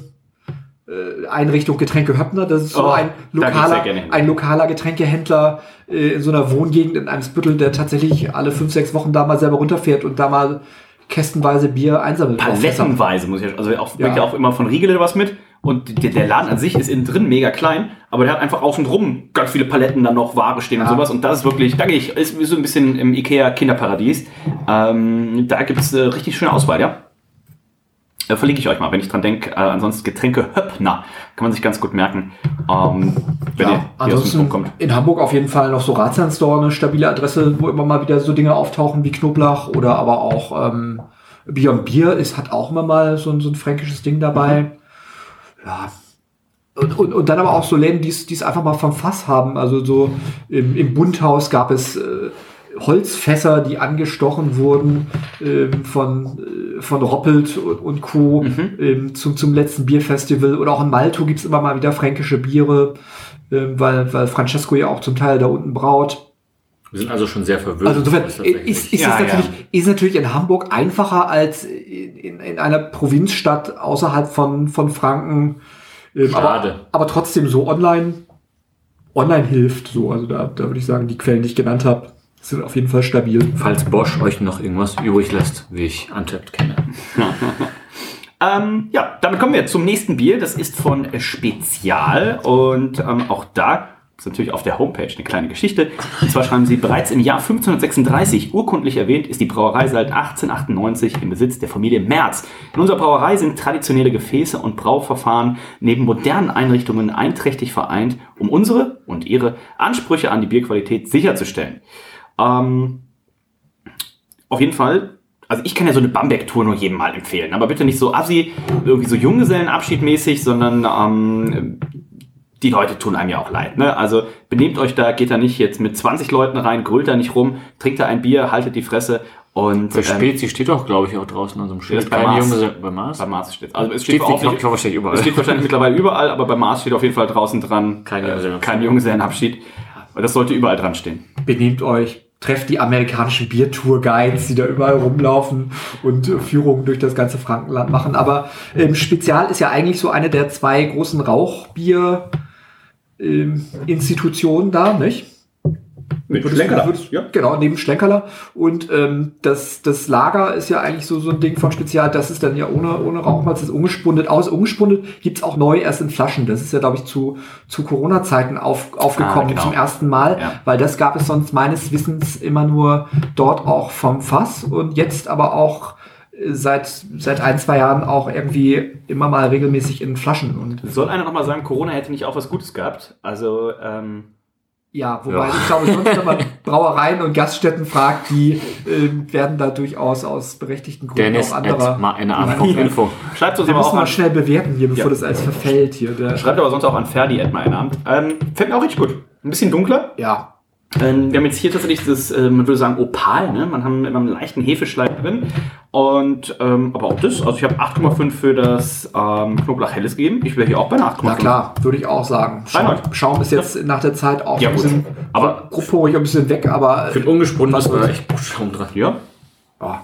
Einrichtung Getränke Höppner. Das ist so Oh, ein lokaler, ein lokaler Getränkehändler äh, in so einer Wohngegend in einem Spüttel, der tatsächlich alle fünf, sechs Wochen da mal selber runterfährt und da mal kästenweise Bier einsammelt. Palettenweise muss ich, also auch, Ja. bringt ja auch immer von Riegele was mit. Und der, der Laden an sich ist innen drin mega klein, aber der hat einfach außen drum ganz viele Paletten dann noch Ware stehen und Ja. sowas. Und das ist wirklich, da gehe ich, ist so ein bisschen im Ikea Kinderparadies. Ähm, da gibt's äh, richtig schöne Auswahl, ja. Äh, verlinke ich euch mal, wenn ich dran denke. Äh, ansonsten Getränke Höppner kann man sich ganz gut merken, ähm, wenn ihr Ja, dem ansonsten kommt. in Hamburg auf jeden Fall noch so Ratsherrn-Store, eine stabile Adresse, wo immer mal wieder so Dinge auftauchen wie Knoblauch oder aber auch ähm, Beyond Bier ist, hat auch immer mal so, ein- so ein fränkisches Ding dabei. Ja. Und, und, und dann aber auch so Läden, die es die es einfach mal vom Fass haben. Also so im, im Bundhaus gab es äh, Holzfässer, die angestochen wurden ähm, von, äh, von Roppelt und, und Co. Ähm, zum, zum letzten Bierfestival. Oder auch in Malto gibt's immer mal wieder fränkische Biere, ähm, weil, weil Francesco ja auch zum Teil da unten braut. Wir sind also schon sehr verwöhnt. Also insofern ist, ist, ist, Ja, es ja. natürlich, ist natürlich in Hamburg einfacher als in, in, in einer Provinzstadt außerhalb von, von Franken. Ähm, aber, Schade. aber trotzdem so online online hilft. So, also da, da würde ich sagen, die Quellen, die ich genannt habe, sind auf jeden Fall stabil. Falls Bosch euch noch irgendwas übrig lässt, wie ich Untapped kenne. Ähm, ja, damit kommen wir zum nächsten Bier. Das ist von Spezial und ähm, auch da ist natürlich auf der Homepage eine kleine Geschichte. Und zwar schreiben sie, bereits im Jahr 1536 urkundlich erwähnt ist die Brauerei seit 1898 im Besitz der Familie Merz. In unserer Brauerei sind traditionelle Gefäße und Brauverfahren neben modernen Einrichtungen einträchtig vereint, um unsere und ihre Ansprüche an die Bierqualität sicherzustellen. Ähm, auf jeden Fall also ich kann ja so eine Bamberg-Tour nur jedem mal empfehlen, aber bitte nicht so assi, irgendwie so Junggesellenabschiedmäßig, sondern ähm, die Leute tun einem ja auch leid. Ne? Also benehmt euch da, geht da nicht jetzt mit 20 Leuten rein, grüllt da nicht rum, trinkt da ein Bier, haltet die Fresse und... Für Spezi steht doch, glaube ich, auch draußen an so einem Schild. Steht bei Mars. Junge- bei Mars? Bei Mars steht Also es Steht steht, glaub ich, wahrscheinlich überall. Es steht wahrscheinlich mittlerweile überall, aber bei Mars steht auf jeden Fall draußen dran, Kein äh, kein Junggesellenabschied. Und das sollte überall dran stehen. benehmt euch, trefft die amerikanischen Biertour-Guides, die da überall rumlaufen und äh, Führungen durch das ganze Frankenland machen. Aber ähm, Spezial ist ja eigentlich so eine der zwei großen Rauchbier-Institutionen da, nicht? Mit Würdest du- würdest- Genau, neben Schlenkerler. Und ähm, das, das Lager ist ja eigentlich so, so ein Ding von Spezial. Das ist dann ja ohne, ohne Rauchmalz, das ist ungespundet aus. Ungespundet gibt's auch neu erst in Flaschen. Das ist ja, glaube ich, zu, zu Corona-Zeiten auf, aufgekommen Ah, genau. zum ersten Mal. Ja. Weil das gab es sonst meines Wissens immer nur dort auch vom Fass und jetzt aber auch äh, seit, seit ein, zwei Jahren auch irgendwie immer mal regelmäßig in Flaschen. Und Soll einer nochmal sagen, Corona hätte nicht auch was Gutes gehabt? Also, ähm, Ja, wobei Ja. ich glaube, sonst, wenn man Brauereien und Gaststätten fragt, die äh, werden da durchaus aus berechtigten Gründen Dennis, auch anderer. mal eine Antwort Info. schreibt uns Wir aber auch müssen mal schnell bewerten hier, bevor Ja. das alles verfällt hier. Schreibt aber sonst auch an Ferdi at Abend. Ähm, fällt mir auch richtig gut. Ein bisschen dunkler. ja, wir haben jetzt hier tatsächlich das, äh, man würde sagen, Opal, ne? Man haben immer einen leichten Hefeschleim drin. Und, ähm, aber auch das, also ich habe 8,5 für das ähm, Knoblauch Helles gegeben. Ich wäre hier auch bei einer 8,5. na klar, würde ich auch sagen. Schaum. Schaum ist jetzt nach der Zeit auch Ja, ein gut. bisschen, Aber- grobporig ein bisschen weg, aber Für den ungesponnen Was gut. echt Schaum dran. Ja. ja.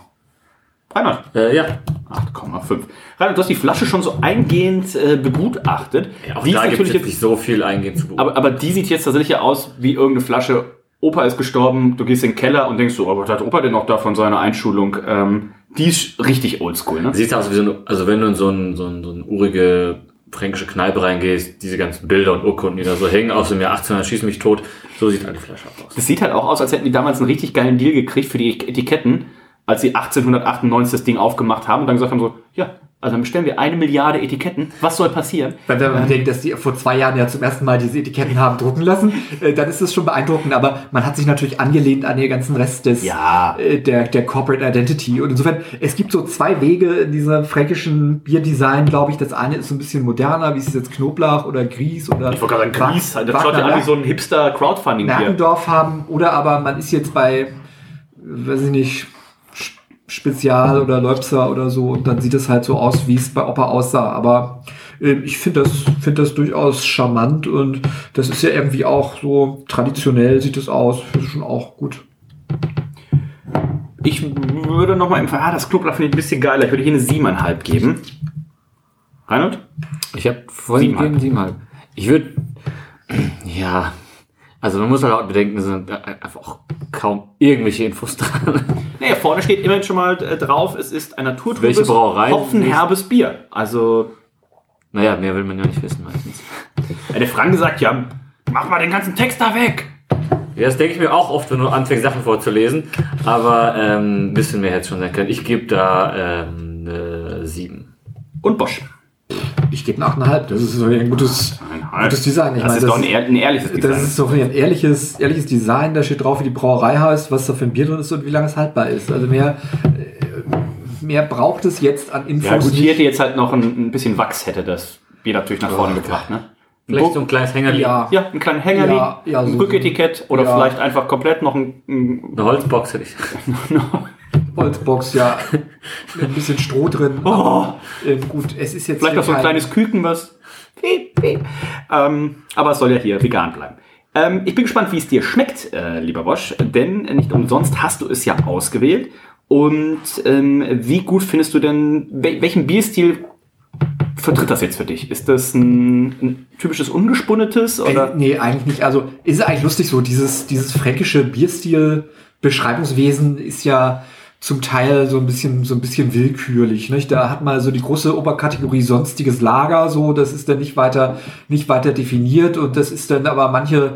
Reinhard. Äh, ja. 8,5. Reinhard, du hast die Flasche schon so eingehend äh, begutachtet. Auch die ist da gibt es nicht so viel eingehend zu beobachten. aber, aber die sieht jetzt tatsächlich ja aus wie irgendeine Flasche. Opa ist gestorben, du gehst in den Keller und denkst so, oh, was hat Opa denn noch da von seiner Einschulung? Ähm, die ist richtig oldschool, ne? Sieht aus wie so ein, also wenn du in so ein, so ein, so ein urige fränkische Kneipe reingehst, diese ganzen Bilder und Urkunden, die da so hängen aus dem Jahr 1800, schieß mich tot, so sieht eine Flasche aus. Das sieht halt auch aus, als hätten die damals einen richtig geilen Deal gekriegt für die Etiketten, als sie 1898 das Ding aufgemacht haben und dann gesagt haben so, ja, also dann bestellen wir eine Milliarde Etiketten. Was soll passieren? Wenn man bedenkt, dass die vor zwei Jahren ja zum ersten Mal diese Etiketten haben drucken lassen, äh, dann ist das schon beeindruckend. Aber man hat sich natürlich angelehnt an den ganzen Rest des Ja. äh, der, der Corporate Identity. Und insofern, es gibt so zwei Wege in dieser fränkischen Bierdesign, glaube ich. Das eine ist so ein bisschen moderner, wie es jetzt Knoblauch oder Grieß oder Ich wollte gerade sagen, Gries, das schaut ja an wie so ein Hipster-Crowdfunding-Bier. Merkendorf haben. Oder aber man ist jetzt bei, weiß ich nicht, Spezial oder Leupzer oder so und dann sieht es halt so aus, wie es bei Opa aussah. Aber äh, ich finde das, finde das durchaus charmant und das ist ja irgendwie auch so traditionell sieht es aus. Das ist schon auch gut. Ich würde nochmal empfehlen, ah, das Knoblauch finde ich ein bisschen geiler. Ich würde hier eine 7,5 geben. Reinhold? Ich habe vorhin gegeben siebenhalb. Ich würde, ja, also man muss halt auch bedenken, es sind einfach auch kaum irgendwelche Infos dran. Naja, vorne steht immerhin schon mal äh, drauf, es ist ein naturtrübes, hopfenherbes Bier. Also, Naja, mehr will man ja nicht wissen meistens. hätte Frank gesagt, ja, mach mal den ganzen Text da weg. Ja, das denke ich mir auch oft, wenn du anfängst, Sachen vorzulesen. Aber ähm, ein bisschen mehr hätte es schon sein können. Ich gebe da ähm, eine 7. Und Bosch. Ich gebe eine 8,5. Das ist so ein gutes, gutes Design. Ich das meine, ist doch ein, ehr- ein ehrliches Design. Das ist doch ein ehrliches, ehrliches Design. Da steht drauf, wie die Brauerei heißt, was da für ein Bier drin ist und wie lange es haltbar ist. Also mehr, äh, mehr braucht es jetzt an Infos. ja gut, hier hätte jetzt halt noch ein, ein bisschen Wachs, hätte das Bier natürlich nach vorne gebracht, ne? Vielleicht so ein kleines Hängerli. Ja. Ja, ein kleines Hängerli, Ja, ja, ein so- Rücketikett oder ja. vielleicht einfach komplett noch ein, ein Eine Holzbox hätte ich. Holzbox, ja. Mit ein bisschen Stroh drin. Oh. Ähm, gut, es ist jetzt Vielleicht noch so ein kleines Küken, was. Ähm, aber es soll ja hier vegan bleiben. Ähm, ich bin gespannt, wie es dir schmeckt, äh, lieber Bosch, denn nicht umsonst hast du es ja ausgewählt. Und ähm, wie gut findest du denn, wel welchen Bierstil vertritt das jetzt für dich? Ist das ein, ein typisches ungespunnetes? Oder? Äh, nee, eigentlich nicht. Also ist es eigentlich lustig so, dieses, dieses fränkische Bierstil-Beschreibungswesen ist ja zum Teil so ein bisschen, so ein bisschen willkürlich. Nicht? Da hat man so die große Oberkategorie sonstiges Lager, so, das ist dann nicht weiter, nicht weiter definiert und das ist dann aber manche,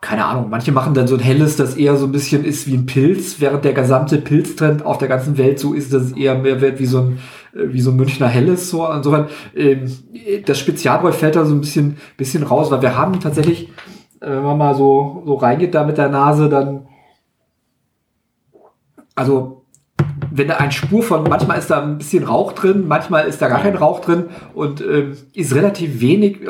keine Ahnung, manche machen dann so ein helles, das eher so ein bisschen ist wie ein Pilz, während der gesamte Pilztrend auf der ganzen Welt so ist, dass es eher mehr wird wie so ein, äh, wie so ein Münchner helles, so. Insofern, ähm, das Spezialbräu fällt da so ein bisschen, bisschen raus, weil wir haben tatsächlich, äh, wenn man mal so, so reingeht da mit der Nase, dann, also wenn da ein Spur von, manchmal ist da ein bisschen Rauch drin, manchmal ist da gar kein Rauch drin und ähm, ist relativ wenig äh,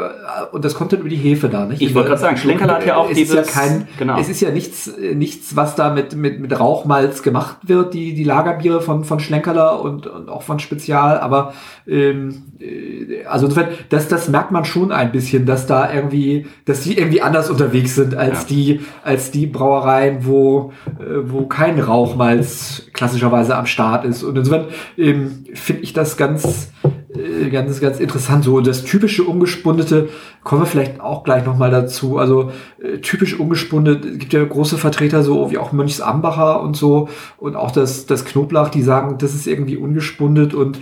und das kommt dann über die Hefe da, nicht? Ich wollte gerade sagen, Schlenkerler hat ja auch es dieses... Ist ja kein, genau. Es ist ja nichts, nichts, was da mit, mit, mit Rauchmalz gemacht wird, die, die Lagerbiere von, von Schlenkerler und, und auch von Spezial, aber ähm, äh, also insofern, das, das merkt man schon ein bisschen, dass da irgendwie, dass die irgendwie anders unterwegs sind als Ja. die, als die Brauereien, wo, äh, wo kein Rauchmalz klassischerweise am Start ist. Und insofern ähm, finde ich das ganz, äh, ganz, ganz interessant. So das typische Ungespundete kommen wir vielleicht auch gleich nochmal dazu. Also äh, typisch ungespundet, es gibt ja große Vertreter so wie auch Mönchs Ambacher und so und auch das, das Knoblauch, die sagen, das ist irgendwie ungespundet und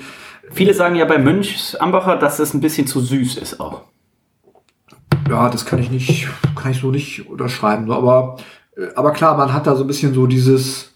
Viele sagen ja bei Mönchs Ambacher, dass es ein bisschen zu süß ist auch. Ja, das kann ich nicht, kann ich so nicht unterschreiben. ne? Aber, äh, aber klar, man hat da so ein bisschen so dieses,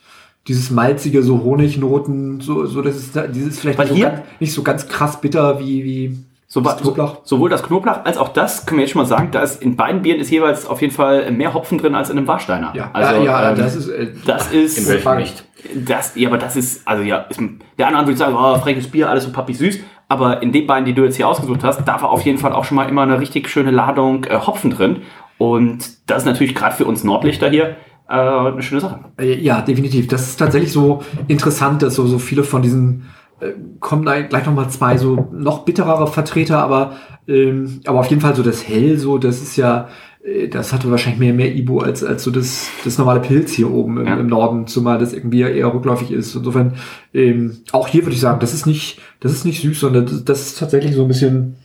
dieses malzige, so Honignoten, so, so das ist da- dieses vielleicht nicht so, hier- ganz, nicht so ganz krass bitter wie, wie So, das so, Knoblauch. sowohl das Knoblauch als auch das, können wir jetzt schon mal sagen, da ist in beiden Bieren ist jeweils auf jeden Fall mehr Hopfen drin als in einem Warsteiner. Ja, also, ja, ja ähm, das ist, äh, das ist In welchem nicht? Das, ja, aber das ist, also ja, ist, der andere würde sagen, oh, freches Bier, alles so pappig süß. Aber in den beiden, die du jetzt hier ausgesucht hast, da war auf jeden Fall auch schon mal immer eine richtig schöne Ladung äh, Hopfen drin. Und das ist natürlich gerade für uns Nordlichter hier äh, eine schöne Sache. Äh, Ja, definitiv. Das ist tatsächlich so interessant, dass so, so viele von diesen äh, kommen da gleich noch mal zwei so noch bitterere Vertreter, aber ähm, aber auf jeden Fall so das Hell, so das ist ja, äh, das hatte wahrscheinlich mehr mehr Ibu als als so das das normale Pilz hier oben im, Ja. im Norden, zumal das irgendwie eher rückläufig ist. Insofern ähm, auch hier würde ich sagen, das ist nicht das ist nicht süß, sondern das, das ist tatsächlich so ein bisschen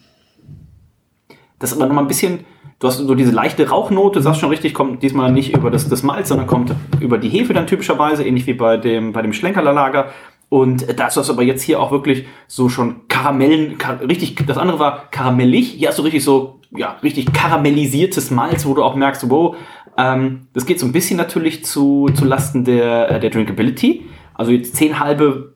Das ist aber nochmal ein bisschen, du hast so diese leichte Rauchnote, sagst schon richtig, kommt diesmal nicht über das, das Malz, sondern kommt über die Hefe dann typischerweise, ähnlich wie bei dem, bei dem Schlenkerler Lager. Und da hast du aber jetzt hier auch wirklich so schon Karamellen, kar richtig, das andere war karamellig, hier hast du richtig so, ja, richtig karamellisiertes Malz, wo du auch merkst, wow, ähm, das geht so ein bisschen natürlich zu, zu Lasten der, äh, der Drinkability. Also jetzt zehn halbe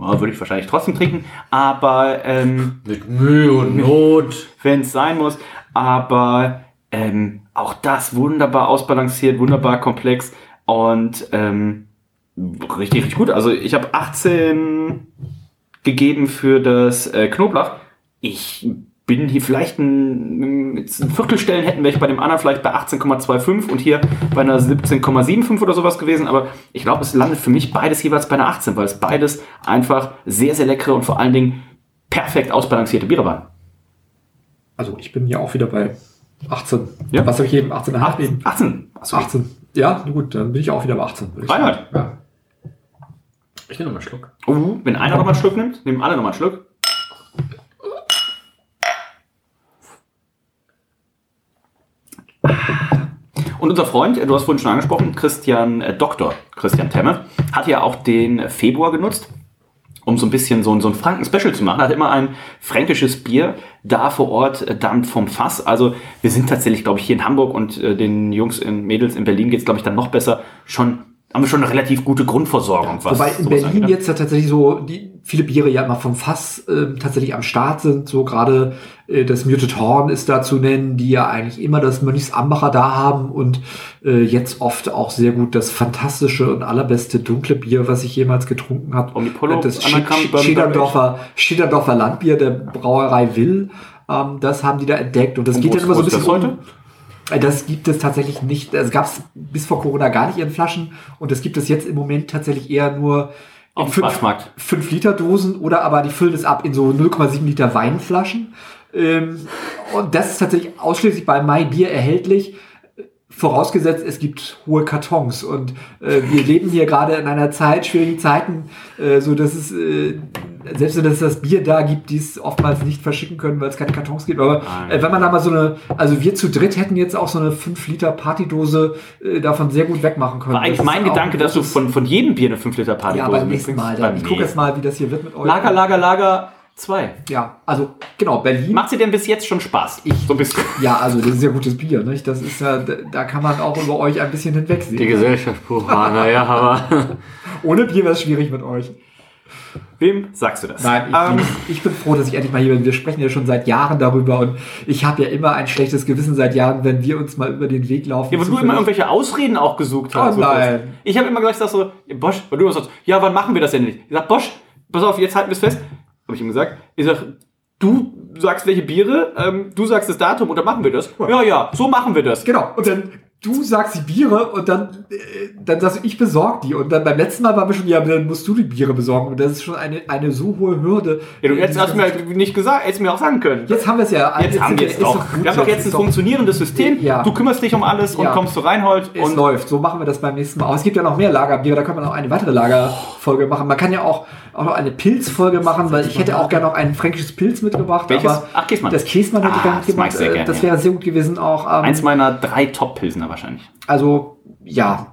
ja, würde ich wahrscheinlich trotzdem trinken, aber ähm, Mit Mühe und Not. wenn es sein muss. Aber ähm, auch das wunderbar ausbalanciert, wunderbar komplex und ähm, richtig, richtig gut. Also ich habe 18 gegeben für das äh, Knoblauch. Ich bin hier vielleicht ein, ein Viertelstellen hätten wäre ich bei dem anderen vielleicht bei 18,25 und hier bei einer 17,75 oder sowas gewesen. Aber ich glaube, es landet für mich beides jeweils bei einer 18, weil es beides einfach sehr, sehr leckere und vor allen Dingen perfekt ausbalancierte Biere waren. Also ich bin ja auch wieder bei 18. Ja. Was habe ich eben 18 18. 18. Achso, 18. Ja, na gut, dann bin ich auch wieder bei 18. würde ich sagen. Reinhard. Ja. Ich nehme noch mal einen Schluck. Uh, wenn einer nochmal einen Schluck nimmt, nehmen alle nochmal einen Schluck. Und unser Freund, du hast vorhin schon angesprochen, Christian äh, Dr. Christian Temme, hat ja auch den Februar genutzt, um so ein bisschen so, ein- so ein Franken-Special zu machen. Hat immer ein fränkisches Bier da vor Ort äh, dann vom Fass. Also wir sind tatsächlich, glaube ich, hier in Hamburg und äh, den Jungs und Mädels in Berlin geht es, glaube ich, dann noch besser. Schon haben wir schon eine relativ gute Grundversorgung. was Wobei in Berlin angeht, ne? jetzt ja tatsächlich so die viele Biere ja immer vom Fass ähm, tatsächlich am Start sind. So gerade äh, das Muted Horn ist da zu nennen, die ja eigentlich immer das Mönchs Ambacher da haben und äh, jetzt oft auch sehr gut das fantastische und allerbeste dunkle Bier, was ich jemals getrunken habe. Das Anagramm, Sch- Bourbon Schiederdorfer, Schiederdorfer Landbier der Brauerei Will. Ähm, das haben die da entdeckt und das Und geht dann immer so ein das bisschen heute? um- äh, Das gibt es tatsächlich nicht. Es gab es bis vor Corona gar nicht in Flaschen und das gibt es jetzt im Moment tatsächlich eher nur Auf in dem Schwarzmarkt. 5 Liter Dosen oder aber die füllen es ab in so 0,7 Liter Weinflaschen. Ähm, und das ist tatsächlich ausschließlich bei Mai Bier erhältlich. Vorausgesetzt, es gibt hohe Kartons und äh, wir leben hier gerade in einer Zeit, schwierigen Zeiten, äh, so dass es äh, selbst wenn es das Bier da gibt, die es oftmals nicht verschicken können, weil es keine Kartons gibt. Aber äh, wenn man da mal so eine, also wir zu dritt hätten jetzt auch so eine 5 Liter Partydose äh, davon sehr gut wegmachen können. War eigentlich mein Gedanke, dass du von, von jedem Bier eine 5 Liter Partydose Ja, beim nächsten. Mal. Dann. Ich gucke jetzt mal, wie das hier wird mit euch. Lager, Lager, Lager 2. Ja, also genau, Berlin. Macht sie denn bis jetzt schon Spaß? Ich. So ein bisschen. Ja, also das ist ja gutes Bier, nicht? Das ist ja, da- kann man auch über euch ein bisschen hinwegsehen. Die Gesellschaft, Buchmann, naja, aber. Ohne Bier wäre es schwierig mit euch. Wem sagst du das? Nein, ich, Ähm, ich bin froh, dass ich endlich mal hier bin. Wir sprechen ja schon seit Jahren darüber und ich habe ja immer ein schlechtes Gewissen seit Jahren, wenn wir uns mal über den Weg laufen. Ja, weil du immer irgendwelche Ausreden auch gesucht Oh hast. So nein. Ich habe immer gesagt, so, Bosch, weil du immer sagst, ja, wann machen wir das denn nicht? Ich sag, Bosch, pass auf, jetzt halten wir es fest. Habe ich ihm gesagt. Ich sag, du sagst welche Biere, ähm, du sagst das Datum und dann machen wir das. Ja, ja, so machen wir das. Genau. Und dann du sagst die Biere und dann, äh, dann sagst du, ich besorg die. Und dann beim letzten Mal waren wir schon, ja, dann musst du die Biere besorgen. Und das ist schon eine, eine so hohe Hürde. Ja, du hättest mir nicht gesagt, hättest mir auch sagen können. Jetzt haben wir es ja. Jetzt haben wir es ist doch. gut, Wir haben doch jetzt ein doch- funktionierendes System. Ja. Du kümmerst dich um alles und Ja. kommst zu Reinhold. Es und läuft. So machen wir das beim nächsten Mal. Aber es gibt ja noch mehr Lagerbiere. Da können wir noch eine weitere Lagerfolge machen. Man kann ja auch, auch noch eine Pilzfolge machen, weil ich hätte auch gerne noch ein fränkisches Pilz mitgebracht. Welches? Aber Ach, Käsmann. Das Käsmann hätte ich Ah, gerne das mitgebracht. Äh, gerne, Das ja. wäre sehr gut gewesen auch. Ähm, eins meiner drei Top-Pilsner wahrscheinlich. also, ja.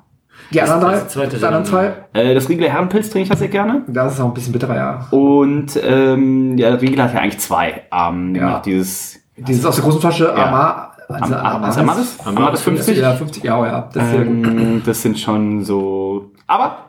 Die anderen drei? das zweite Die anderen zwei? Äh, das Riegler Herrenpilz trinke ich ja sehr gerne. Das ist auch ein bisschen bitterer, ja. Und ähm, ja, Riegler hat ja eigentlich zwei. Ähm, Ja. Dieses Dieses aus der großen Flasche, Ja. Amar. Also Am- Amaris? Amaris 50? Ja, 50, ja, ja. Das ähm, das sind schon so. Aber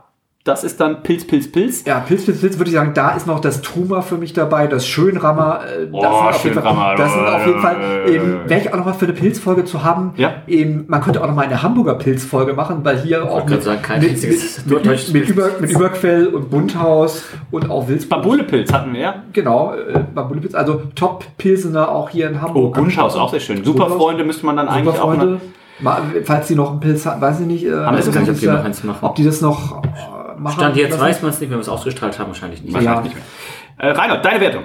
das ist dann Pilz, Pilz, Pilz. Ja, Pilz, Pilz, Pilz würde ich sagen, da ist noch das Truma für mich dabei, das Schönrammer. Äh, Oh, das sind auf jeden Schönrammer. Fall, das sind auf jeden Fall, Äh, ähm, wäre ich auch noch mal für eine Pilzfolge zu haben. Ja. Ähm, man könnte auch noch mal eine Hamburger Pilzfolge machen, weil hier auch gerade sagen, mit, mit, mit, mit, Pilz. Über, mit Überquell und Bunthaus und auch Wilsburg. Babulepilz hatten wir ja. Genau, äh, Babulepilz, also Top-Pilsener auch hier in Oh, Hamburg. Bunthaus auch sehr schön. Superfreunde müsste man dann eigentlich auch Superfreunde. mal. Falls die noch einen Pilz haben, weiß ich nicht. Äh, Haben weiß wir gar nicht, ob die äh, noch eins machen. Ob die das noch äh, machen. Stand jetzt lassen. weiß man es nicht, wenn wir es ausgestrahlt haben, wahrscheinlich nicht. Ja. Nicht mehr. Äh, Reinhold, deine Wertung.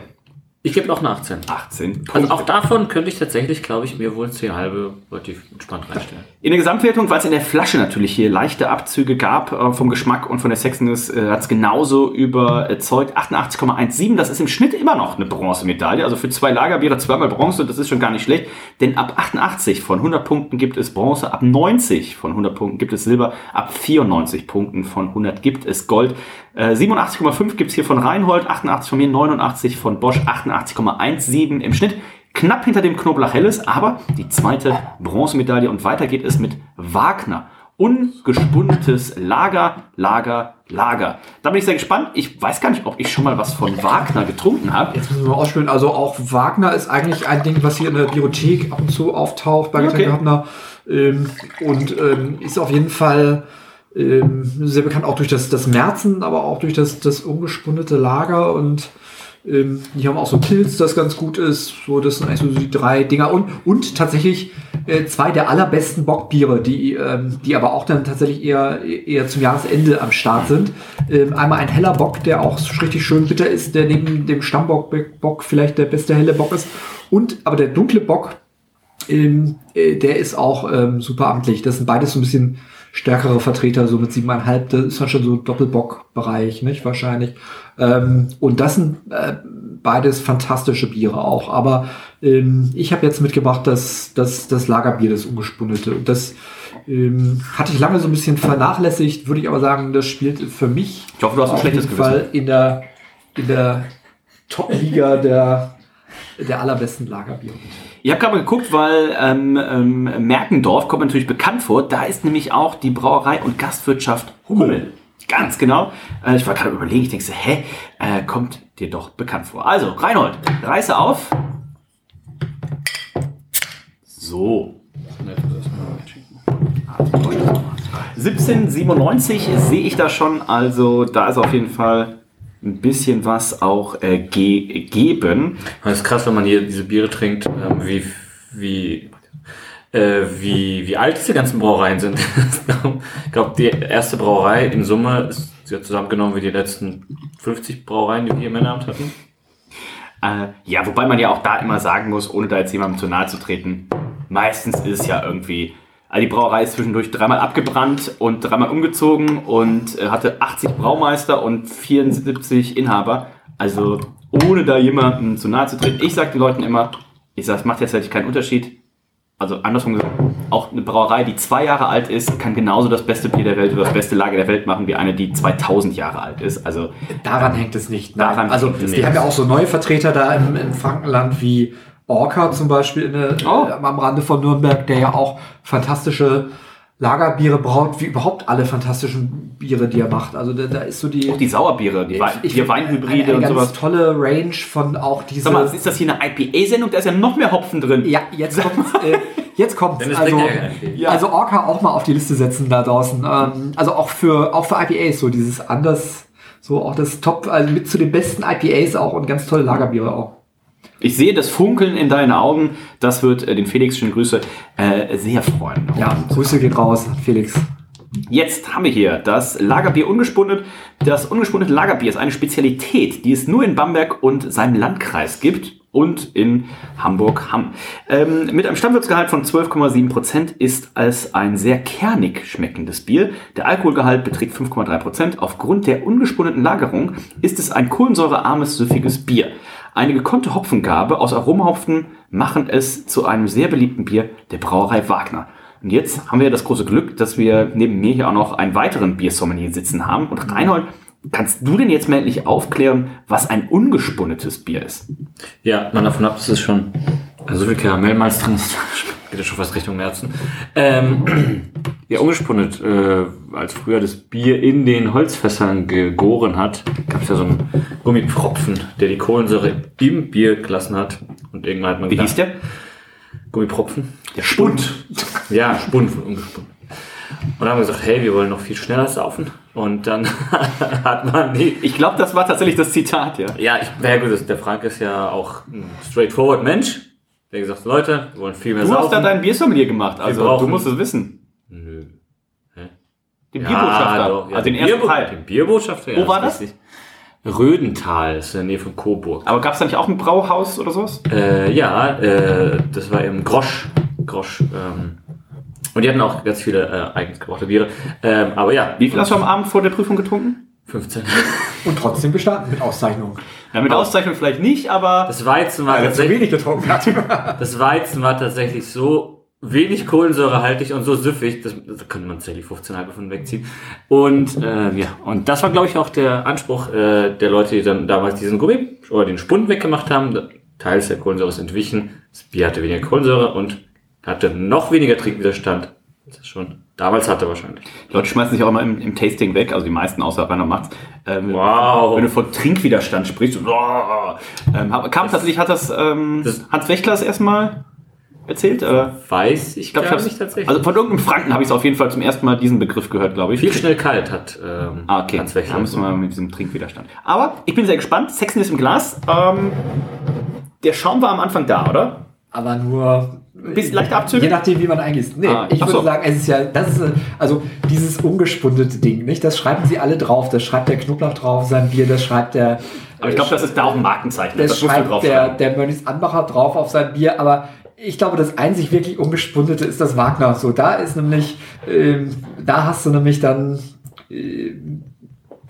Ich gebe auch eine 18. 18. Also auch davon könnte ich tatsächlich, glaube ich, mir wohl 10 halbe relativ entspannt reinstellen. In der Gesamtwertung, weil es in der Flasche natürlich hier leichte Abzüge gab äh, vom Geschmack und von der Sexiness, äh, hat es genauso überzeugt. 88,17. Das ist im Schnitt immer noch eine Bronzemedaille. Also für zwei Lagerbiere zweimal Bronze, das ist schon gar nicht schlecht. Denn ab 88 von 100 Punkten gibt es Bronze, ab 90 von 100 Punkten gibt es Silber, ab 94 Punkten von 100 gibt es Gold. Äh, 87,5 gibt es hier von Reinhold, 88 von mir, 89 von Bosch, 88,17 im Schnitt. Knapp hinter dem Knoblauch Helles, aber die zweite Bronzemedaille. Und weiter geht es mit Wagner. Ungespundetes Lager, Lager, Lager. Da bin ich sehr gespannt. Ich weiß gar nicht, ob ich schon mal was von Wagner getrunken habe. Jetzt müssen wir mal ausspielen. Also auch Wagner ist eigentlich ein Ding, was hier in der Bibliothek ab und zu auftaucht bei Okay. Getränkehabner. Ähm, und ähm, ist auf jeden Fall ähm, sehr bekannt auch durch das, das Märzen, aber auch durch das, das ungespundete Lager. Und ähm, die haben auch so Pilz, das ganz gut ist. So, das sind eigentlich so die drei Dinger. Und, und tatsächlich äh, zwei der allerbesten Bockbiere, die, ähm, die aber auch dann tatsächlich eher, eher zum Jahresende am Start sind. Ähm, einmal ein heller Bock, der auch richtig schön bitter ist, der neben dem Stammbock Bock vielleicht der beste helle Bock ist. Und aber der dunkle Bock, ähm, äh, der ist auch ähm, super amtlich. Das sind beides so ein bisschen stärkere Vertreter, so mit siebeneinhalb. Das ist dann schon so Doppelbock-Bereich, nicht wahrscheinlich. Ähm, und das sind äh, beides fantastische Biere auch. Aber ähm, ich habe jetzt mitgebracht, dass das, das Lagerbier, das ungespundete. Und das ähm, hatte ich lange so ein bisschen vernachlässigt, würde ich aber sagen, das spielt für mich Ich hoffe, du hast ein auf schlechtes jeden Gewissen. Fall in der, in der Top-Liga der, der allerbesten Lagerbiere. Ich habe gerade mal geguckt, weil ähm, ähm, Merkendorf kommt natürlich bekannt vor. Da ist nämlich auch die Brauerei und Gastwirtschaft Hummel. Ganz genau. Äh, ich war gerade überlegen, ich denke so, hä, äh, kommt dir doch bekannt vor. Also, Reinhold, reiße auf. So. 1797 sehe ich da schon, also da ist auf jeden Fall ein bisschen was auch äh, gegeben. Das ist krass, wenn man hier diese Biere trinkt, ähm, wie, wie, äh, wie, wie alt diese ganzen Brauereien sind. ich glaube, die erste Brauerei in Summe ist ja zusammengenommen wie die letzten 50 Brauereien, die wir hier im Männerabend hatten. Äh, ja, wobei man ja auch da immer sagen muss, ohne da jetzt jemandem zu nahe zu treten, meistens ist es ja irgendwie, die Brauerei ist zwischendurch dreimal abgebrannt und dreimal umgezogen und äh, hatte 80 Braumeister und 74 Inhaber. Also, ohne da jemandem zu nahe zu treten. Ich sage den Leuten immer, ich sage, es macht jetzt halt keinen Unterschied. Also andersrum gesagt, auch eine Brauerei, die zwei Jahre alt ist, kann genauso das beste Bier der Welt oder das beste Lager der Welt machen, wie eine, die 2000 Jahre alt ist. Also Daran hängt es nicht. Nein. Daran also hängt es wir nicht. haben ja auch so neue Vertreter da im, im Frankenland wie Orca zum Beispiel in Oh. äh, am Rande von Nürnberg, der ja auch fantastische Lagerbiere braut, wie überhaupt alle fantastischen Biere, die er macht. Also da, da ist so die, auch die Sauerbiere, die, Wein, die eine, Weinhybride eine und ganz sowas. tolle Range von auch diese. Sag mal, ist das hier eine IPA-Sendung? Da ist ja noch mehr Hopfen drin. Ja, jetzt kommt's. Äh, jetzt kommt's. Also, ja. also Orca auch mal auf die Liste setzen da draußen. Ähm, also auch für auch für IPAs so dieses anders, so auch das Top, also mit zu den besten IPAs auch und ganz tolle Lagerbiere auch. Ich sehe das Funkeln in deinen Augen. Das wird äh, den Felix, schöne Grüße, äh, sehr freuen. Ja, Grüße gehen raus, Felix. Jetzt haben wir hier das Lagerbier ungespundet. Das ungespundete Lagerbier ist eine Spezialität, die es nur in Bamberg und seinem Landkreis gibt und in Hamburg-Hamm. Ähm, mit einem Stammwürzgehalt von 12,7 Prozent ist es ein sehr kernig schmeckendes Bier. Der Alkoholgehalt beträgt 5,3%. Prozent. Aufgrund der ungespundeten Lagerung ist es ein kohlensäurearmes, süffiges Bier. Eine gekonnte Hopfengabe aus Aromahopfen machen es zu einem sehr beliebten Bier der Brauerei Wagner. Und jetzt haben wir das große Glück, dass wir neben mir hier auch noch einen weiteren Biersommelier sitzen haben. Und Reinhold, kannst du denn jetzt mal endlich aufklären, was ein ungespunnetes Bier ist? Ja, man davon ab, dass es schon so viel Karamellmalz drin ist. Geht ja schon fast Richtung Märzen. Ähm, ja, ungespunnet. Äh, als früher das Bier in den Holzfässern gegoren hat, gab es ja so einen Gummipropfen, der die Kohlensäure im Bier gelassen hat. Und irgendwann hat man Wie hieß der? Gummipropfen. Der Spund. Ja, Spund von ungespunnen. Und dann haben wir gesagt, hey, wir wollen noch viel schneller saufen. Und dann hat man die. Ich glaube, das war tatsächlich das Zitat, ja. Ja, ich, na ja gut, der Frank ist ja auch ein straightforward Mensch. Der gesagt, Leute, wir wollen viel mehr Du saufen. hast da dein Biersommelier gemacht, also du musst es wissen. Den Bierbotschafter, doch, ja, also den den ersten Bierbo- Teil. Den Bierbotschafter, Wo war das? richtig. Rödental, ist in der Nähe von Coburg. Aber gab es da nicht auch ein Brauhaus oder sowas? Äh, ja, äh, das war im Grosch. Grosch. Ähm, und die hatten auch ganz viele äh, eigens gebrachte Biere. Ähm, aber ja. Wie viel hast du am Abend vor der Prüfung getrunken? 15. Und trotzdem bestanden mit Auszeichnung. Ja, mit Auszeichnung vielleicht nicht, aber Das Weizen war Weil zu tatsächlich. wenig getrunken hat. Das Weizen war tatsächlich so wenig kohlensäurehaltig und so süffig, das, da könnte man tatsächlich 15 halbe von wegziehen. Und äh, ja, und das war, glaube ich, auch der Anspruch äh, der Leute, die dann damals diesen Gummi oder den Spund weggemacht haben. Teils der Kohlensäure ist entwichen, das Bier hatte weniger Kohlensäure und hatte noch weniger Trinkwiderstand, als es schon damals hatte wahrscheinlich. Die Leute schmeißen sich auch immer im, im Tasting weg, also die meisten außer Rainer Macht's. Ähm, Wow. Wenn du von Trinkwiderstand sprichst, so, oh, ähm, kam tatsächlich, hat das, ähm, Das- Hans Wächler das erstmal erzählt? Oder? Weiß ich, Ich glaube, ich hab's- nicht tatsächlich. Also von irgendeinem Franken habe ich es auf jeden Fall zum ersten Mal diesen Begriff gehört, glaube ich. viel schnell kalt hat ähm, Ah, okay. Hans Wächler. Da müssen wir mal mit diesem Trinkwiderstand. Aber ich bin sehr gespannt. Sexiness im Glas. Ähm, der Schaum war am Anfang da, oder? Aber nur. Bisschen leichte Abzüge? Je nachdem, wie man eingießt. Nee, Ah, ich würde so. sagen, es ist ja, das ist, äh, also dieses ungespundete Ding, nicht? Das schreiben sie alle drauf. Das schreibt der Knoblauch drauf, sein Bier, das schreibt der. Aber ich glaube, das ist da auch ein Markenzeichen. das, Das schreibt drauf der, der Mönchs Anbacher drauf auf sein Bier, aber ich glaube, das einzig wirklich ungespundete ist das Wagner. So, da ist nämlich, ähm, da hast du nämlich dann äh,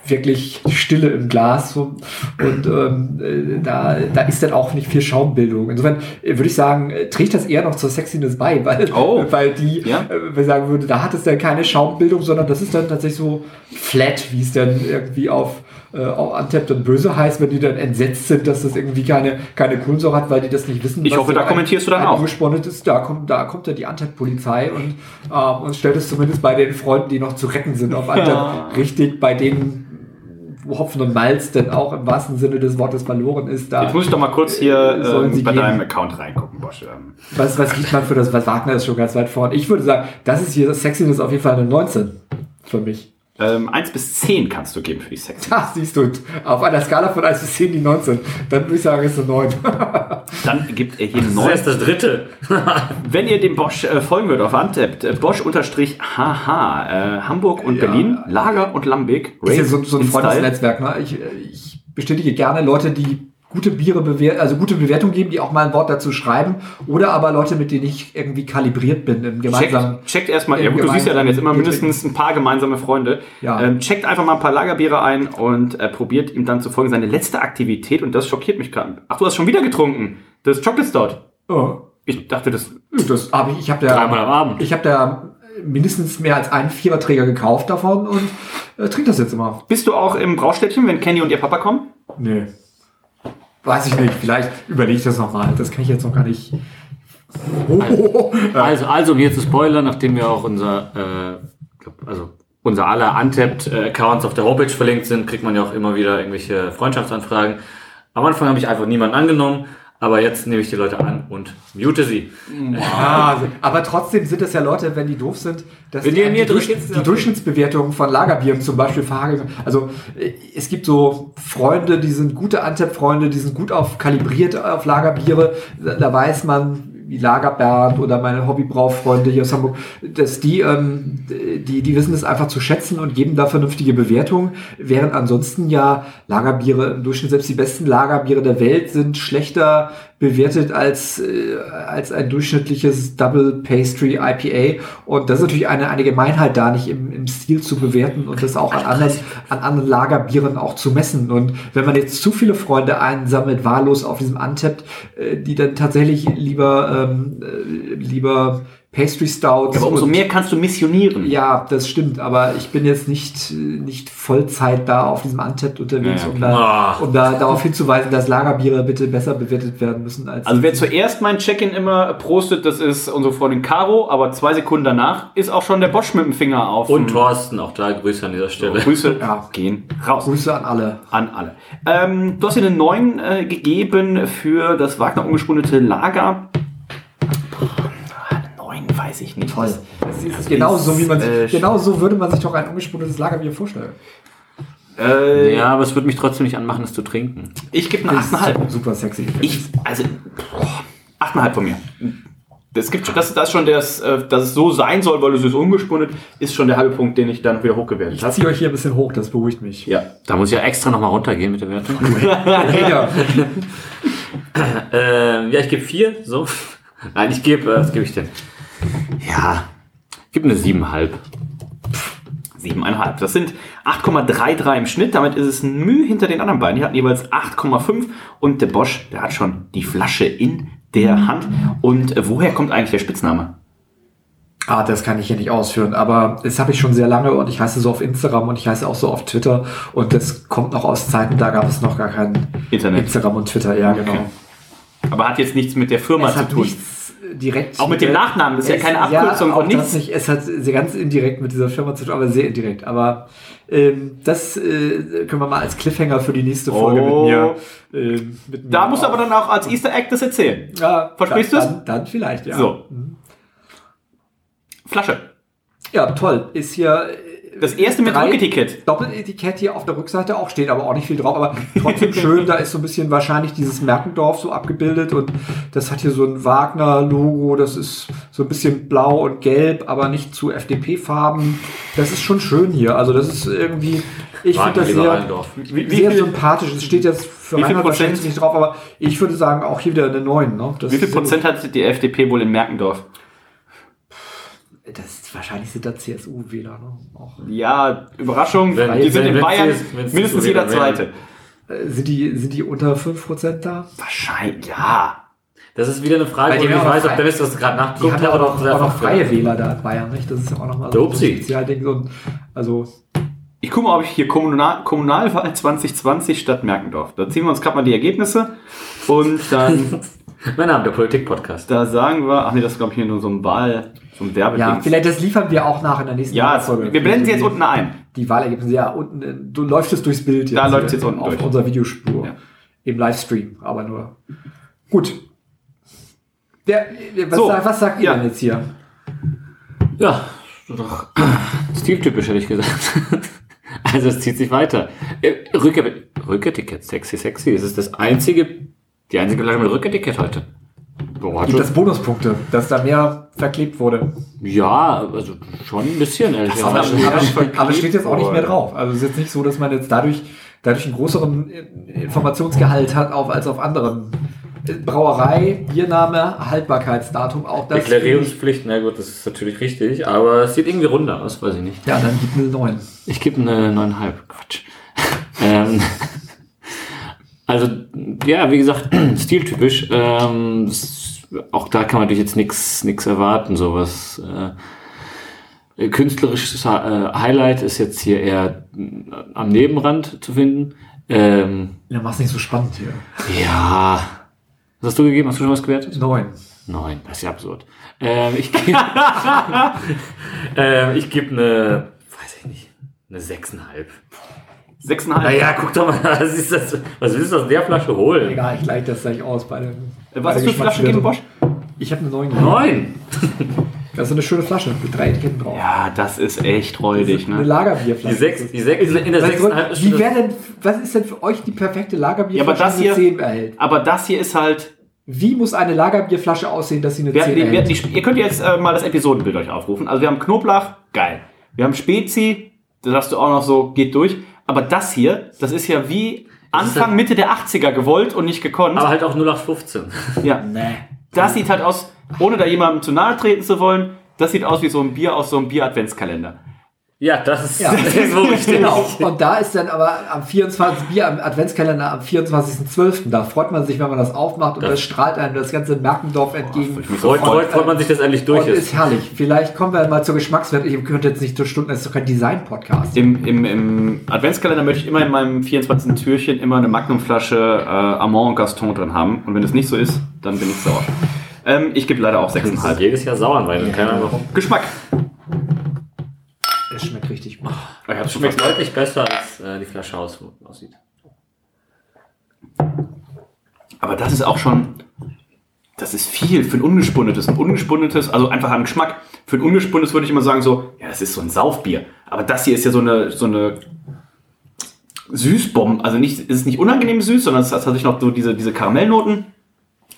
wirklich Stille im Glas so, und ähm, äh, da, da ist dann auch nicht viel Schaumbildung. Insofern äh, würde ich sagen, äh, trägt das eher noch zur Sexiness bei, weil, Oh. weil die, Ja. äh, wir sagen würde, da hat es dann keine Schaumbildung, sondern das ist dann tatsächlich so flat, wie es dann irgendwie auf äh, auch Untapped und Böse heißt, wenn die dann entsetzt sind, dass das irgendwie keine, keine Kohlensäure hat, weil die das nicht wissen. Ich was hoffe, da ein- kommentierst du dann auch. ungesponnetes, da kommt, da kommt ja die Untapped-Polizei und, ähm, und stellt es zumindest bei den Freunden, die noch zu retten sind, auf Untapped richtig bei denen, Hopfen und Malz denn auch im wahrsten Sinne des Wortes verloren ist. Da Jetzt muss ich doch mal kurz hier Sollen ähm, sie bei gehen? deinem Account reingucken, Bosch. Was, was gibt man für das? Was Wagner ist schon ganz weit vorn. Ich würde sagen, das ist hier das Sexiness auf jeden Fall eine 19 für mich. Ähm, 1 bis 10 kannst du geben für die Sex. Da siehst du, auf einer Skala von 1 bis 10 die 19. Dann würde ich sagen, ist eine 9. Dann gibt er hier eine Das ist 9. erst das dritte. Wenn ihr dem Bosch äh, folgen würdet auf Antep, äh, Bosch-HH, äh, Hamburg und Ja. Berlin, Lager und Lambic. ist ja so, so ein. Freundesnetzwerk. Ne? Ich, ich bestätige gerne Leute, die gute Biere bewerten, also gute Bewertungen geben, die auch mal ein Wort dazu schreiben. Oder aber Leute, mit denen ich irgendwie kalibriert bin im gemeinsamen. Checkt, checkt erstmal, ja gut, du siehst ja dann jetzt immer mindestens ein paar gemeinsame Freunde. Ja. Ähm, checkt einfach mal ein paar Lagerbiere ein und äh, probiert ihm dann zu folgen seine letzte Aktivität und das schockiert mich gerade. Ach, du hast schon wieder getrunken. Das Chocolate Stout. Oh. Ich dachte, das. Das habe ich, ich habe da, Dreimal am Abend. ich habe da mindestens mehr als einen Viererträger gekauft davon und äh, trinke das jetzt immer. Bist du auch im Braustädtchen, wenn Kenny und ihr Papa kommen? Nee. Weiß ich nicht, vielleicht überlege ich das nochmal. Das kann ich jetzt noch gar nicht. Oh, Also, also um hier zu spoilern, nachdem wir auch unser, äh, also unser aller Untapped-Accounts auf der Homepage verlinkt sind, kriegt man ja auch immer wieder irgendwelche Freundschaftsanfragen. Am Anfang habe ich einfach niemanden angenommen, aber jetzt nehme ich die Leute an und mute sie. Ja, also, aber trotzdem sind es ja Leute, wenn die doof sind, dass Wenn die, die Durch, die Durchschnittsbewertung von Lagerbieren zum Beispiel verhageln. Also äh, es gibt so Freunde, die sind gute Antep-Freunde, die sind gut auf kalibriert auf Lagerbiere. Da weiß man, wie Lagerbernd oder meine Hobbybraufreunde hier aus Hamburg, dass die, ähm, die, die wissen es einfach zu schätzen und geben da vernünftige Bewertungen, während ansonsten ja Lagerbiere im Durchschnitt, selbst die besten Lagerbiere der Welt sind schlechter bewertet als, äh, als ein durchschnittliches Double Pastry IPA. Und das ist natürlich eine, eine Gemeinheit da, nicht im, im Stil zu bewerten und das auch an anderen, an anderen Lagerbieren auch zu messen. Und wenn man jetzt zu viele Freunde einsammelt, wahllos auf diesem Untapped, äh, die dann tatsächlich lieber, ähm, äh, lieber Pastry Stouts. Aber umso und- mehr kannst du missionieren. ja, das stimmt, aber ich bin jetzt nicht, nicht Vollzeit da auf diesem Untapped unterwegs, Ja, um, da, um da darauf hinzuweisen, dass Lagerbiere bitte besser bewertet werden müssen als. Also wer zuerst mein Check-in immer prostet, das ist unsere Freundin Caro, aber zwei Sekunden danach ist auch schon der Bosch mit dem Finger auf. Und Thorsten, auch da Grüße an dieser Stelle. Grüße Ja. gehen raus. Grüße an alle. An alle. Ähm, du hast dir einen neuen äh, gegeben für das Wagner umgespundete Lager. Ich nicht. Toll. Das, Das ist genau so, wie man äh, sich, genau so würde man sich doch ein ungespundetes Lagerbier vorstellen. Äh, Ja, aber es würde mich trotzdem nicht anmachen, es zu trinken. Ich gebe eine 8,5. Super sexy. Ich, also, boah, 8,5 von mir. Das gibt schon, das, das ist schon das, äh, dass es so sein soll, weil es ist ungespundet, ist schon der halbe Punkt, den ich dann wieder hochgewertet Ich habe. ziehe euch hier ein bisschen hoch, das beruhigt mich. Ja. Da muss ich ja extra nochmal runtergehen mit der Wertung. Ähm, ja, ich gebe vier. So. Nein, ich gebe, äh, was gebe ich denn? Ja, gebe eine siebenhalb. 7,5. Das sind 8,33 im Schnitt. Damit ist es ein Mühe hinter den anderen beiden. Die hatten jeweils 8,5 und der Bosch, der hat schon die Flasche in der Hand. Und äh, woher kommt eigentlich der Spitzname? Ah, das kann ich hier nicht ausführen, aber das habe ich schon sehr lange und ich heiße so auf Instagram und ich heiße auch so auf Twitter und das kommt noch aus Zeiten, da gab es noch gar kein Internet. Instagram und Twitter, ja genau. Aber hat jetzt nichts mit der Firma Es zu tun. nichts direkt. Auch mit dem Nachnamen, das ist ja Es- keine Abkürzung ja, auch und nichts. Nicht. Es hat sehr ganz indirekt mit dieser Firma zu tun, aber sehr indirekt. Aber ähm, das äh, können wir mal als Cliffhanger für die nächste Folge Oh. mit mir. ähm, mit mir Da musst du aber dann auch als Easter Egg das erzählen. ja, Versprichst dann, du's? Dann, dann vielleicht, ja. So. Flasche. Ja, toll. Ist hier. Das erste mit Rücketikett. Doppeletikett hier auf der Rückseite auch steht, aber auch nicht viel drauf, aber trotzdem schön. Da ist so ein bisschen wahrscheinlich dieses Merkendorf so abgebildet und das hat hier so ein Wagner-Logo. Das ist so ein bisschen blau und gelb, aber nicht zu FDP-Farben. Das ist schon schön hier. Also das ist irgendwie, ich finde das sehr. Wie, wie sehr viel, sympathisch. Es steht jetzt für Wie viel Prozent? nicht drauf, aber ich würde sagen auch hier wieder eine 9. Ne? Das wie viel Prozent hat die FDP wohl in Merkendorf? Das ist, wahrscheinlich sind da CSU-Wähler. Ne? Auch. Ja, Überraschung, Wenn- die sind wenn- in wenn Bayern sie mindestens so jeder. Zweite. Äh, Sind die, sind die unter 5% da? Wahrscheinlich, ja. Das ist wieder eine Frage, die ich weiß, ob Dennis das gerade haben hat ja oder auch ob noch, das auch noch freie Wähler da in Bayern, nicht? Das ist ja auch nochmal Der so ein. Spezialding. Und, also, Ich gucke mal, ob ich hier Kommunal Kommunalwahl 2020 Stadt Merkendorf. Da ziehen wir uns gerade mal die Ergebnisse und dann, Mein Name, der Politik-Podcast. da sagen wir, ach nee, das ist glaube ich hier nur so ein Wahl, ein Werbeding. ja, vielleicht das liefern wir auch nach in der nächsten ja, Folge. wir blenden sie jetzt unten ein. Die Wahlergebnisse, ja, unten, äh, du läufst es durchs Bild. Da jetzt, läuft's äh, jetzt unten auf durch. unserer Videospur. Ja. Im Livestream, aber nur. Gut. Der, was, So, sagt- was sagt ihr ja. denn jetzt hier? Ja, doch stiltypisch hätte ich gesagt. Also es zieht sich weiter. Äh, Rücker, Rücketikett, sexy, sexy. Es ist das einzige, die einzige Flasche mit Rücketikett heute. Boah, Gibt das Bonuspunkte, dass da mehr verklebt wurde? ja, also schon ein bisschen, ehrlich Aber, gesagt. aber, aber steht jetzt auch nicht mehr drauf. Also es ist jetzt nicht so, dass man jetzt dadurch dadurch einen größeren Informationsgehalt hat auf, als auf anderen. Brauerei, Biername, Haltbarkeitsdatum, auch das. Deklarierungspflicht, na gut, das ist natürlich richtig, aber es sieht irgendwie runder aus, weiß ich nicht. Ja, dann gib eine 9. Ich gebe eine 9,5. Quatsch. ähm, also, ja, wie gesagt, stiltypisch. Ähm, auch da kann man natürlich jetzt nichts nichts erwarten, sowas. Äh, künstlerisches äh, Highlight ist jetzt hier eher äh, am Nebenrand zu finden. Ähm, Ja, mach's nicht so spannend hier. ja. Was hast du gegeben? Hast du schon was gewertet? 9. Nein, das ist ja absurd. Ähm, ich gebe ähm, ich geb eine, weiß ich nicht, eine 6,5. 6,5. Naja, guck doch mal, was, ist das, was willst du aus der Flasche holen? Egal, ich leite das gleich aus bei dem. Äh, Was hast du für Flasche gegeben, Bosch? Ich habe eine 9. Neun! Das ist eine schöne Flasche mit drei Etiketten drauf. Ja, das ist echt räudig, Eine ne? Lagerbierflasche. Die sechs, die sechs, in der Was, sechsten ist wie wäre denn, was ist denn für euch die perfekte Ja, aber Lagerbierflasche, das die eine hier, 10 erhält? aber das hier ist halt. Wie muss eine Lagerbierflasche aussehen, dass sie eine Wir, 10 wir, wir, erhält? die, ihr könnt jetzt äh, mal das Episodenbild euch aufrufen. Also wir haben Knoblauch, geil. Wir haben Spezi, da sagst du auch noch so, geht durch. Aber das hier, das ist ja wie Anfang, Mitte der 80er gewollt und nicht gekonnt. aber halt auch 0815. ja. Das sieht halt aus, ohne da jemandem zu nahe treten zu wollen, das sieht aus wie so ein Bier aus so einem Bier-Adventskalender. Ja, das ist, Ja. das ist so richtig. Genau. Und da ist dann aber am 24. Bier am Adventskalender am 24.12. Da freut man sich, wenn man das aufmacht und Das- das, strahlt einem das ganze Merkendorf entgegen. Freut, freut, freut man sich, dass endlich durch und ist. ist herrlich. Vielleicht kommen wir mal zur Geschmackswert. Ich könnte jetzt nicht zur Stunde, das ist doch kein Design-Podcast. Im, im, Im Adventskalender möchte ich immer in meinem 24. Türchen immer eine Magnumflasche äh, Amand und Gaston drin haben. Und wenn es nicht so ist, dann bin ich sauer. Ähm, ich gebe leider auch Das ist 6,5. jedes Jahr und keine Ahnung warum. Geschmack. Es schmeckt richtig gut. Ich schmeckt deutlich besser, als äh, die Flasche aus, aussieht. Aber das ist auch schon, das ist viel für ein ungespunnetes. Ein ungespunnetes, also einfach an Geschmack. Für ein ungespunnetes würde ich immer sagen so, ja, das ist so ein Saufbier. Aber das hier ist ja so eine, so eine Süßbombe. Also nicht, es ist nicht unangenehm süß, sondern es hat tatsächlich noch so diese, diese Karamellnoten.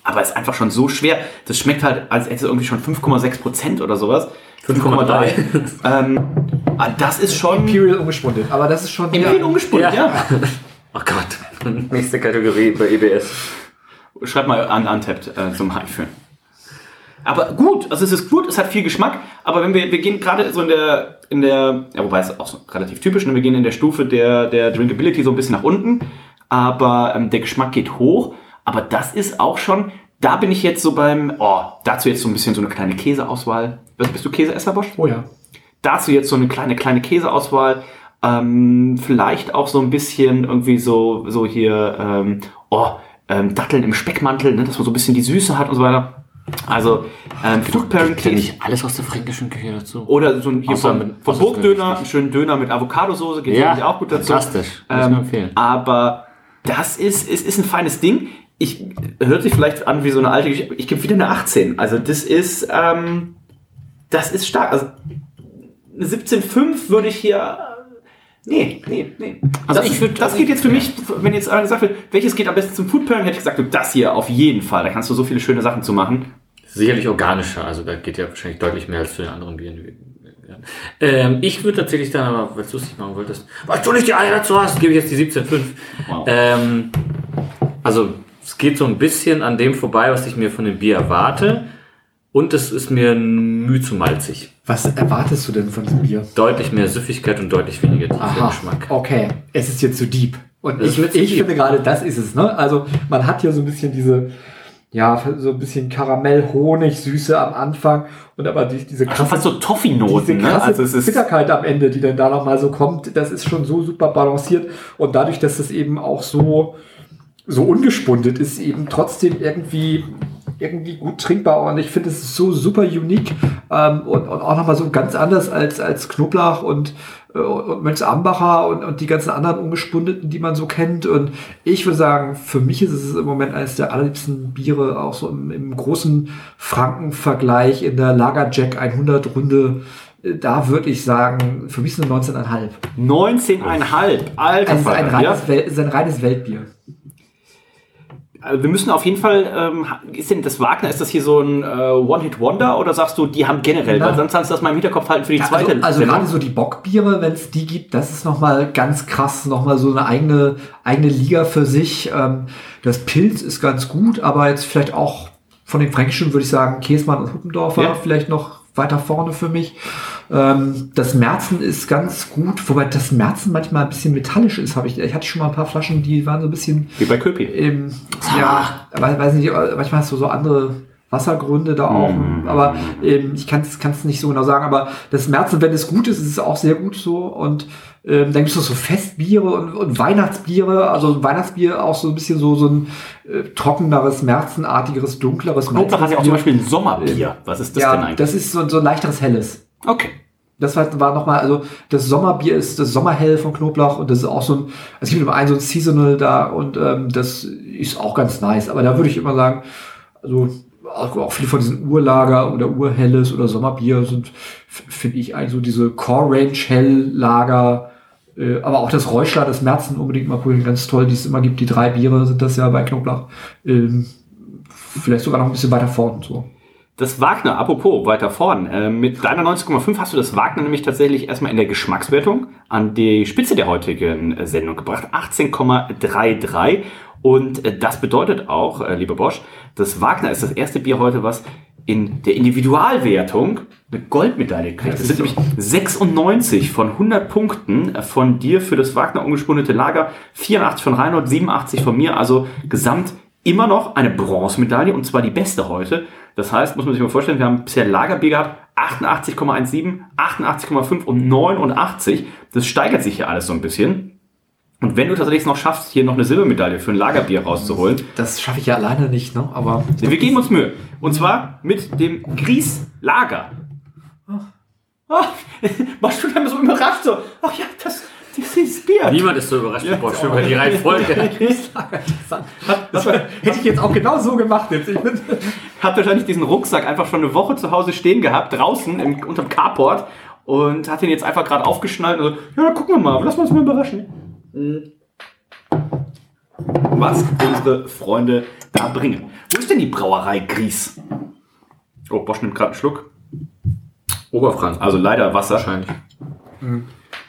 Aber es ist einfach schon so schwer. Das schmeckt halt, als hätte es irgendwie schon 5,6 Prozent oder sowas. 5,3. ähm, ah, das ist schon Imperial ungespundet. Aber das ist schon. Imperial ungespundet, ja. Oh Gott. Nächste Kategorie bei EBS. Schreib mal an Untapped äh, zum Einführen. Aber gut, also es ist gut, es hat viel Geschmack, aber wenn wir, wir gehen gerade so in der, in der, ja, wobei es auch so relativ typisch, ne, wir gehen in der Stufe der, der Drinkability so ein bisschen nach unten, aber ähm, der Geschmack geht hoch, aber das ist auch schon, da bin ich jetzt so beim, oh, dazu jetzt so ein bisschen so eine kleine Käseauswahl. Was, bist du Käseesser, Bosch? Oh ja. dazu jetzt so eine kleine, kleine Käseauswahl. Ähm, vielleicht auch so ein bisschen irgendwie so, so hier, ähm, oh, ähm, Datteln im Speckmantel, ne, dass man so ein bisschen die Süße hat und so weiter. Also, ähm, Food Pairing Käse. ich alles aus der fränkischen Küche dazu. Oder so ein hier Außer vom, mit- vom Burgdöner, einen schönen Döner mit Avocadosauce, geht Ja, auch gut dazu. fantastisch. Empfehlen. Aber das ist, ist, ist ein feines Ding. Ich hört sich vielleicht an wie so eine alte Geschichte. Ich gebe wieder eine 18. Also das ist, ähm, das ist stark. Also eine 17,5 würde ich hier. Nee, nee, nee. Also das, ich würd- das geht jetzt für mich, wenn jetzt einer gesagt wird, welches geht am besten zum Food Pairing, hätte ich gesagt, du, das hier auf jeden Fall. Da kannst du so viele schöne Sachen zu machen. Sicherlich organischer, also da geht ja wahrscheinlich deutlich mehr als zu den anderen Bieren. Ähm, ich würde tatsächlich dann aber, weil du lustig machen wolltest, weil du nicht die Eier dazu hast, gebe ich jetzt die 17,5. Wow. Ähm, also es geht so ein bisschen an dem vorbei, was ich mir von dem Bier erwarte. Und es ist mir müh zu malzig. Was erwartest du denn von diesem Bier? Deutlich mehr Süffigkeit und deutlich weniger tiefer Aha, Geschmack. okay. Es ist jetzt zu deep. Und Das ich, ich deep. finde gerade, das ist es. Ne? Also man hat hier so ein bisschen diese, ja, so ein bisschen Karamell-Honig-Süße am Anfang und aber die, diese Schon fast so Toffee-Noten, diese ne? krasse Also es ist. Bitterkeit am Ende, die dann da nochmal so kommt, das ist schon so super balanciert und dadurch, dass das eben auch so, so ungespundet ist, eben trotzdem irgendwie irgendwie gut trinkbar und ich finde es so super unique ähm, und, und auch nochmal so ganz anders als, als Knoblauch und, äh, und Mönchs Ambacher und, und die ganzen anderen ungespundeten, die man so kennt und ich würde sagen, für mich ist es im Moment eines der allerliebsten Biere, auch so im, im großen Franken-Vergleich in der Lagerjack 100 Runde äh, da würde ich sagen, für mich ist es eine 19,5. 19,5. Alter, Also es ist ein Vater, ja? reines, Wel es ist ein reines Weltbier. Also wir müssen auf jeden Fall, ähm, ist denn das Wagner, ist das hier so ein äh, One-Hit-Wonder oder sagst du, die haben generell, Na. weil sonst kannst du das mal im Hinterkopf halten für die Ja, zweite also, also gerade so die Bockbiere, wenn es die gibt, das ist nochmal ganz krass, nochmal so eine eigene, eigene Liga für sich. Ähm, das Pilz ist ganz gut, aber jetzt vielleicht auch von den Fränkischen würde ich sagen, Käsmann und Huppendorfer Ja. vielleicht noch weiter vorne für mich. Ähm, das Merzen ist ganz gut, wobei das Merzen manchmal ein bisschen metallisch ist. Habe ich, ich hatte schon mal ein paar Flaschen, die waren so ein bisschen Wie bei Köpi. ähm, ja, weiß, weiß nicht, manchmal hast du so andere Wassergründe da auch, Mhm. aber ähm, ich kann es nicht so genau sagen, aber das Märzen, wenn es gut ist, ist es auch sehr gut so und ähm, dann gibt es so Festbiere und, und Weihnachtsbiere, also Weihnachtsbier auch so ein bisschen so, so ein äh, trockeneres, märzenartigeres, dunkleres Knoblauch hat ja auch zum Beispiel ein Sommerbier. Bier. Was ist das ja, denn eigentlich? das ist so, so ein leichteres Helles. Okay. Das war, war nochmal, also das Sommerbier ist das Sommerhell von Knoblauch und das ist auch so ein, es gibt immer ein so ein Seasonal da und ähm, das ist auch ganz nice. Aber da würde ich immer sagen, also auch, auch viele von diesen Urlager oder Urhelles oder Sommerbier sind, finde ich eigentlich so diese Core Range Hell Lager, aber auch das Räuschler, das Märzen unbedingt mal probieren, ganz toll, die es immer gibt. Die drei Biere sind das ja bei Knoblauch. Ähm, vielleicht sogar noch ein bisschen weiter vorn so. Das Wagner, apropos, weiter vorn. Äh, mit deiner 19,5 hast du das Wagner nämlich tatsächlich erstmal in der Geschmackswertung an die Spitze der heutigen äh, Sendung gebracht. 18,33. Und äh, das bedeutet auch, äh, lieber Bosch, das Wagner ist das erste Bier heute, was in der Individualwertung eine Goldmedaille kriegt. Das sind nämlich 96 von 100 Punkten äh, von dir für das Wagner ungespundete Lager, 84 von Reinhold, 87 von mir, also gesamt immer noch eine Bronzemedaille und zwar die beste heute. Das heißt, muss man sich mal vorstellen, wir haben bisher Lagerbier gehabt, 88,17, 88,5 und 89. Das steigert sich hier alles so ein bisschen. Und wenn du tatsächlich noch schaffst, hier noch eine Silbermedaille für ein Lagerbier rauszuholen, Das schaffe ich ja alleine nicht, ne? Aber wir geben uns Mühe. Und zwar mit dem Gries Lager. Oh, warst du dann so überrascht? So, ach ja, das, das ist Bier. Niemand ist so überrascht wie Bosch über die Reihenfolge. Hätte ich jetzt auch genau so gemacht. Jetzt. Ich bin, Hat wahrscheinlich diesen Rucksack einfach schon eine Woche zu Hause stehen gehabt, draußen im, unterm Carport und hat ihn jetzt einfach gerade aufgeschnallt und so, ja, gucken wir mal, lass uns mal überraschen. Was unsere Freunde da bringen. Wo ist denn die Brauerei Gries? Oh, Bosch nimmt gerade einen Schluck. Oberfranken. Also leider Wasser. Wahrscheinlich.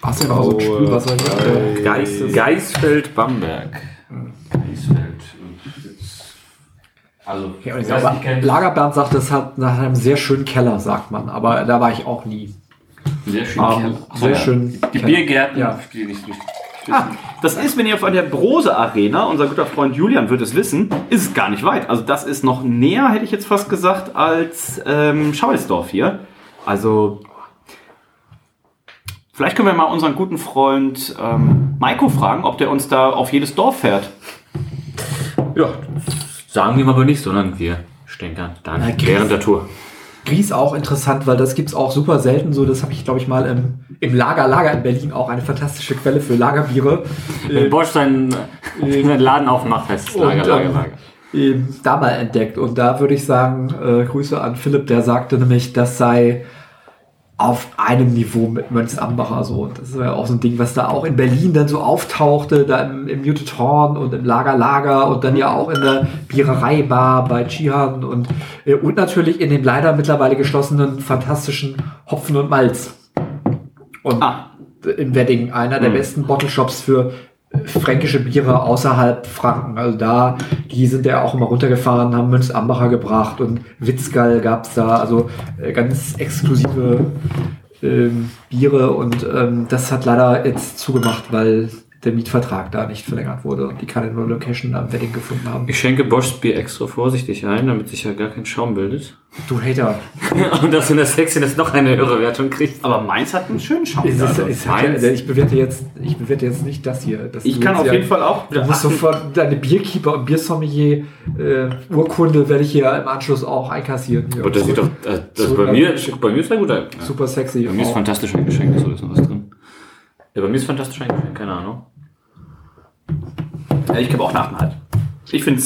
Wasser war so ein Spülwasser. hier. Geis, Geisfeld, Bamberg. Geisfeld. Also, Ja, und ich glaube, Lagerbernd sagt, das hat nach einem sehr schönen Keller, sagt man. Aber da war ich auch nie. sehr schön. Ähm, sehr schön. Die Keller. Biergärten, Ja. die nicht richtig. Ah, das ist, wenn ihr von der Brose Arena, unser guter Freund Julian wird es wissen, ist es gar nicht weit. Also das ist noch näher, hätte ich jetzt fast gesagt, als ähm, Schauelsdorf hier. Also vielleicht können wir mal unseren guten Freund ähm, Maiko fragen, ob der uns da auf jedes Dorf fährt. Ja, sagen wir aber nicht, sondern wir stänkern dann Gries. während der Tour. Gries auch interessant, weil das gibt's auch super selten so. Das habe ich, glaube ich, mal im, im Lager Lager in Berlin auch eine fantastische Quelle für Lagerbiere. Wenn Bosch seinen, seinen Laden aufmacht, heißt es Und, Lager, Lager, ähm, Lager. ähm, da mal entdeckt. Und da würde ich sagen, äh, Grüße an Philipp, der sagte nämlich, das sei auf einem Niveau mit Mönchsambacher so. Und das ist ja auch so ein Ding, was da auch in Berlin dann so auftauchte, da im, im Muted Horn und im Lager Lager und dann ja auch in der Bierereibar bei Chihan und, äh, und natürlich in dem leider mittlerweile geschlossenen fantastischen Hopfen und Malz. Und Ah. in Wedding einer der besten Bottle Shops für fränkische Biere außerhalb Franken. Also da, die sind ja auch immer runtergefahren, haben Mönchsambacher gebracht und Witzgall gab's da. Also äh, ganz exklusive ähm, Biere und ähm, das hat leider jetzt zugemacht, weil der Mietvertrag da nicht verlängert wurde und die keine neue Location am Wedding gefunden haben. Ich schenke Boschs Bier extra vorsichtig ein, damit sich ja gar kein Schaum bildet. Du Hater. Und dass in der Sexiness noch eine höhere Wertung kriegt. Aber meins hat einen schönen Schaum. Es ist, Also, es ja, ich bewerte jetzt, ich bewerte jetzt nicht das hier. Das ich kann jetzt auf ja- jeden Fall auch Du musst sofort deine Bierkeeper und Biersommelier äh, Urkunde werde ich hier im Anschluss auch einkassieren. Aber das sieht doch, äh, das So, bei, mir, bei mir ist ja gut. Ja. super sexy. Bei mir ist auch. fantastisch eingeschenkt, so ist noch was drin. Ja, bei mir ist fantastisch eingeschenkt, keine Ahnung. Ja, ich gebe auch eine 8,5. Ich finde,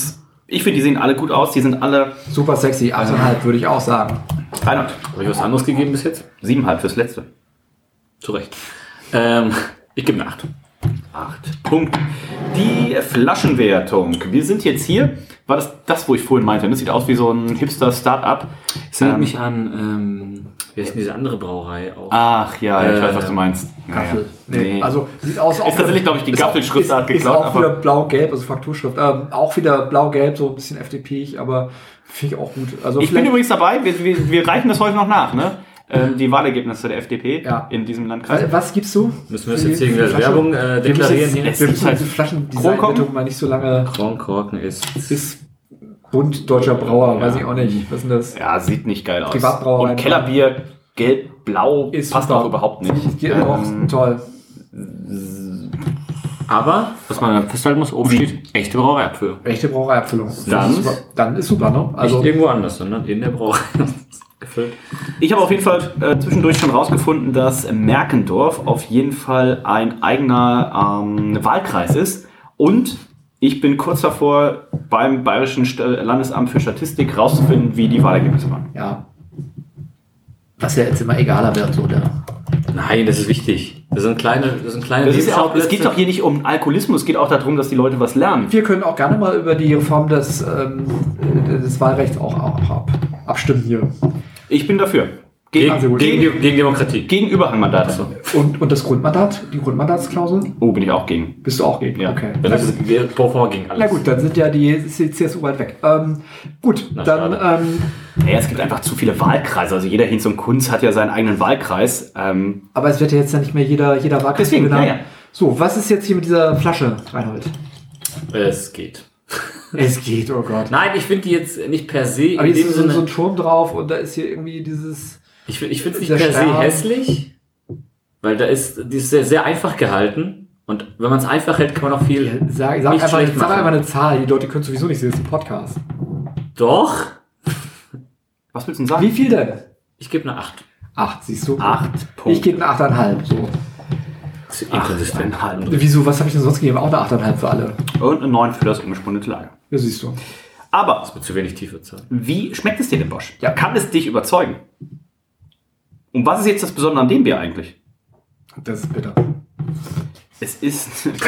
ich find, die sehen alle gut aus. Die sind alle Super sexy, 8,5 würde ich auch sagen. 300. Habe ich was anderes gegeben bis jetzt? 7,5 fürs letzte. Zu Recht. Ähm, ich gebe eine 8. acht Punkte. Die Flaschenwertung. Wir sind jetzt hier. War das das, wo ich vorhin meinte? Das sieht aus wie so ein Hipster-Startup. Das erinnert Ähm, mich an, ähm, wie heißt denn diese andere Brauerei auch? Ach ja, ich Äh, weiß, was du meinst. Gaffel. Ja, ja. Nee, also sieht aus Ist tatsächlich, glaube ich, die ist- Gaffelschriftart ist, ist geklaut. auch wieder blau-gelb, also Frakturschrift. Ähm, auch wieder blau-gelb, so ein bisschen FDP, aber finde ich auch gut. Also ich bin übrigens dabei. Wir, wir, wir reichen das heute noch nach, ne? Ähm, die Wahlergebnisse der FDP in diesem Landkreis. Was, was gibst du? Müssen wir das jetzt für als? Werbung äh, Wir müssen deklarieren jetzt-? Wir müssen diese Flaschendesign-Wertung mal nicht so lange. Kronkorken ist. Ist Bund Deutscher Brauer, weiß ich auch nicht. Was ist denn das? Ja, sieht nicht geil aus. Privatbrauerei. Und Kellerbier, gelb, blau, Ist passt super. auch überhaupt nicht. Geht auch Ähm, toll. Aber, was man festhalten muss, oben steht echte Brauereiabfüllung. Echte Brauereiabfüllung. Dann- ist super. dann ist super, ne? Also Nicht irgendwo anders, sondern in der Brauerei gefüllt. Ich habe auf jeden Fall äh, zwischendurch schon rausgefunden, dass Merkendorf auf jeden Fall ein eigener ähm, Wahlkreis ist. Und ich bin kurz davor, beim Bayerischen Landesamt für Statistik rauszufinden, wie die Wahlergebnisse waren. ja. Was ja jetzt immer egaler wird, so der. Nein, das ist wichtig. Das sind kleine, das sind kleine Das ist ja auch, es geht doch hier nicht um Alkoholismus, es geht auch darum, dass die Leute was lernen. Wir können auch gerne mal über die Reform des, ähm, des Wahlrechts auch, auch ab, abstimmen hier. Ich bin dafür. Gegen, gegen, die- gegen Demokratie. Gegen Überhangmandat. Und, und das Grundmandat, die Grundmandatsklausel, Oh, bin ich auch gegen. bist du auch gegen? Ja. Okay. Das ist, wir pro gegen alles. Na gut, dann sind ja die, CSU weit weg. Ähm, gut, Na, dann ähm, Naja, es gibt einfach zu viele Wahlkreise. Also jeder Hinz und Kunz hat ja seinen eigenen Wahlkreis. Ähm, Aber es wird ja jetzt ja nicht mehr jeder, jeder Wahlkreis Deswegen, genannt. ja, ja. So, was ist jetzt hier mit dieser Flasche, Reinhold? Es geht. Es geht, oh Gott. Nein, ich finde die jetzt nicht per se Aber hier ist so, so ein Turm drauf und da ist hier irgendwie dieses. Ich, ich finde es nicht per se hässlich, weil da ist, die ist sehr, sehr einfach gehalten. Und wenn man es einfach hält, kann man auch viel Sag, sag, nicht einfach, sag einfach eine Zahl, die Leute können sowieso nicht sehen, das ist ein Podcast. Doch. was willst du denn sagen? Wie viel denn? Ich gebe eine 8. Acht, siehst du? Acht Ich Punkte. gebe eine 8,5. So. Das ist inkonsistent. Wieso, was habe ich denn sonst gegeben? Auch eine 8,5 für alle. Und eine 9 für das umgespundete Lager. Ja, siehst du. Aber Mit zu wenig Tiefe Zahl. wie schmeckt es dir denn, Bosch? Ja. Kann es dich überzeugen? Und was ist jetzt das Besondere an dem Bier eigentlich? Das ist bitter. Es ist.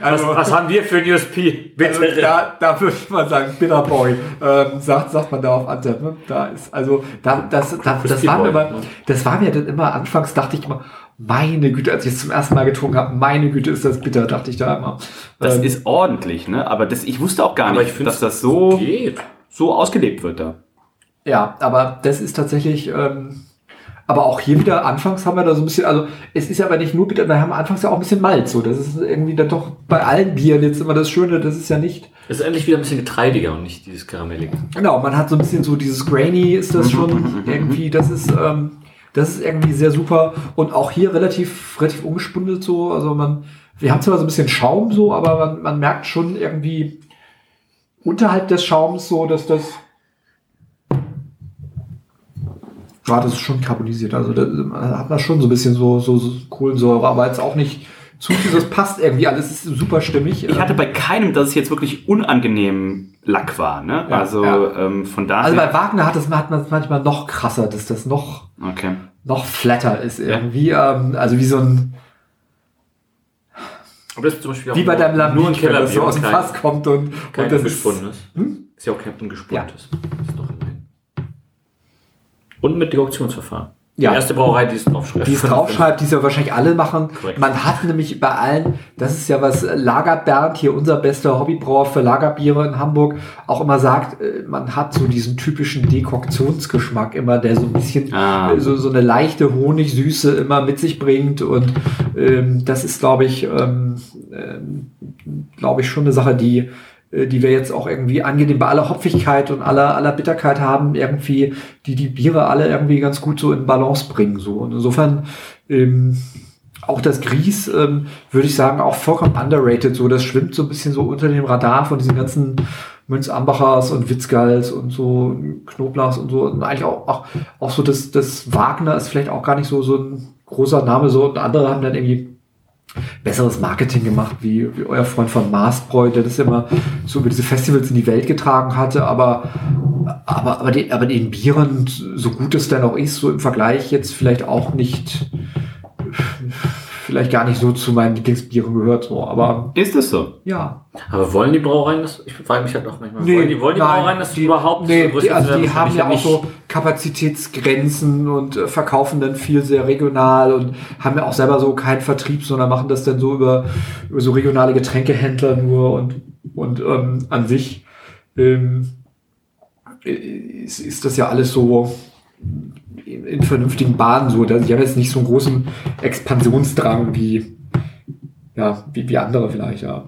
Also, was, was haben wir für ein USP? also da, da würde ich mal sagen, Bitter Boy, ähm, sagt, sagt man da auf Antep. Ne? Da ist, also, da, das, da, das, war mir immer, ne? das war mir dann immer, anfangs dachte ich immer, meine Güte, als ich es zum ersten Mal getrunken habe, meine Güte, ist das bitter, dachte ich da immer. Das Ähm, ist ordentlich, ne? Aber das, ich wusste auch gar nicht, dass das so, geht. so ausgelebt wird da. Ja, aber das ist tatsächlich, ähm, aber auch hier wieder, anfangs haben wir da so ein bisschen, also es ist aber nicht nur bitter, wir haben anfangs ja auch ein bisschen Malz, so, das ist irgendwie dann doch bei allen Bieren jetzt immer das Schöne, das ist ja nicht, Es ist endlich wieder ein bisschen getreidiger und nicht dieses Karamellige. genau, man hat so ein bisschen so dieses Grainy ist das schon irgendwie, das ist, ähm, das ist irgendwie sehr super und auch hier relativ, relativ ungespundet so, also man, wir haben zwar so ein bisschen Schaum so, aber man, man merkt schon irgendwie unterhalb des Schaums so, dass das Ja, das ist schon carbonisiert. Also da hat man schon so ein bisschen so, so, so Kohlensäure, aber jetzt auch nicht zu viel. Das passt irgendwie alles, ist super stimmig. Ich hatte bei keinem, dass es jetzt wirklich unangenehm Lack war, ne? Ja, also ja. Ähm, von daher. also bei Wagner hat, das, hat man es manchmal noch krasser, dass das noch, okay. noch flatter ist irgendwie. Ähm, also wie so ein, Aber das ist zum Beispiel auch wie bei deinem nur ein Lambic, wenn das so aus dem Fass kommt und, und das ist, ungespundenes. Ist ja auch kein ungespundetes. Ist doch. Und mit Deoktionsverfahren. Ja. Die erste Brauerei, die es draufschreibt. die es draufschreibt, die es ja wahrscheinlich alle machen. Korrekt. Man hat nämlich bei allen, das ist ja was Lager Bernd, hier unser bester Hobbybrauer für Lagerbiere in Hamburg, auch immer sagt, äh, man hat so diesen typischen Dekoktionsgeschmack immer, der so ein bisschen Ah. äh, so, so eine leichte Honigsüße immer mit sich bringt und ähm, das ist, glaube ich, ähm, ähm, glaube ich, schon eine Sache, die äh, die wir jetzt auch irgendwie angenehm bei aller Hopfigkeit und aller, aller Bitterkeit haben, irgendwie, die die Biere alle irgendwie ganz gut so in Balance bringen. So. Und insofern ähm, auch das Grieß, ähm, würde ich sagen, auch vollkommen underrated. So, das schwimmt so ein bisschen so unter dem Radar von diesen ganzen Münzambachers und Witzgals und so Knoblauchs und so. Und eigentlich auch, auch, auch so das, das Wagner ist vielleicht auch gar nicht so, so ein großer Name. So, und andere haben dann irgendwie besseres Marketing gemacht, wie, wie euer Freund von Marsbräu, der das immer so über diese Festivals in die Welt getragen hatte, aber, aber, aber, den, aber den Bieren, so gut es dann auch ist, so im Vergleich jetzt vielleicht auch nicht vielleicht gar nicht so zu meinen Lieblingsbieren gehört. So, aber Ist es so? ja. Aber wollen die Brauereien das? Ich frage mich halt auch manchmal. Nee, wollen die, wollen die nein, Brauereien das die- überhaupt Nee, so die, größer also die haben ja auch so Kapazitätsgrenzen und äh, verkaufen dann viel sehr regional und haben ja auch selber so keinen Vertrieb, sondern machen das dann so über, über so regionale Getränkehändler nur und, und ähm, an sich ähm, äh, ist, ist das ja alles so in, vernünftigen Bahnen so. Die haben jetzt nicht so einen großen Expansionsdrang wie, ja, wie, wie andere vielleicht, ja.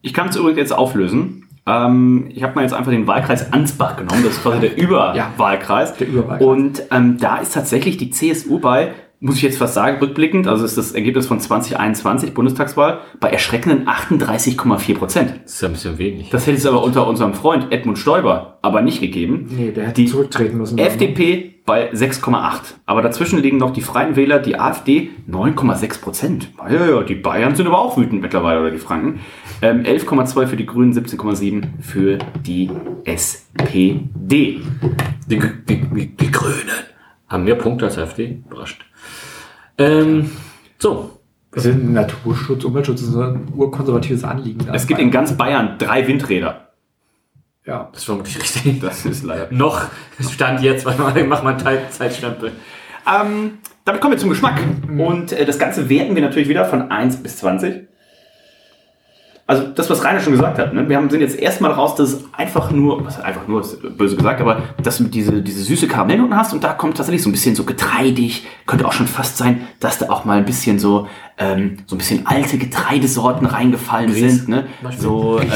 Ich kann es übrigens jetzt auflösen. Ähm, ich habe mal jetzt einfach den Wahlkreis Ansbach genommen. Das ist quasi der Überwahlkreis. Der Überwahlkreis. Und ähm, da ist tatsächlich die CSU bei, muss ich jetzt fast sagen, rückblickend, also ist das Ergebnis von 2021 Bundestagswahl, bei erschreckenden 38,4 Prozent. Das ist ja ein bisschen wenig. Das hätte es aber unter unserem Freund Edmund Stoiber aber nicht gegeben. Nee, der hätte Die zurücktreten müssen. FDP bei 6,8. Aber dazwischen liegen noch die Freien Wähler, die AfD 9,6 Prozent. Ja, ja, die Bayern sind aber auch wütend mittlerweile, oder die Franken. Ähm, 11,2 für die Grünen, 17,7 für die SPD. Die, die, die, die Grünen haben mehr Punkte als AfD. Überrascht. Ähm, so. Also Naturschutz, Umweltschutz ist ein urkonservatives Anliegen. Es gibt in ganz Bayern drei Windräder. Ja. Das ist vermutlich richtig. Das ist leider. Noch stand jetzt, weil man macht man einen Zeitstempel. Ähm, damit kommen wir zum Geschmack. Und äh, das Ganze werten wir natürlich wieder von 1 bis 20. Also das, was Rainer schon gesagt hat, ne? wir haben, sind jetzt erstmal raus, dass es einfach nur, was einfach nur, ist böse gesagt, aber dass du diese, diese süße Karamellnoten hast und da kommt tatsächlich so ein bisschen so getreidig, könnte auch schon fast sein, dass da auch mal ein bisschen so, ähm, so ein bisschen alte Getreidesorten reingefallen sind, ne? so, ähm,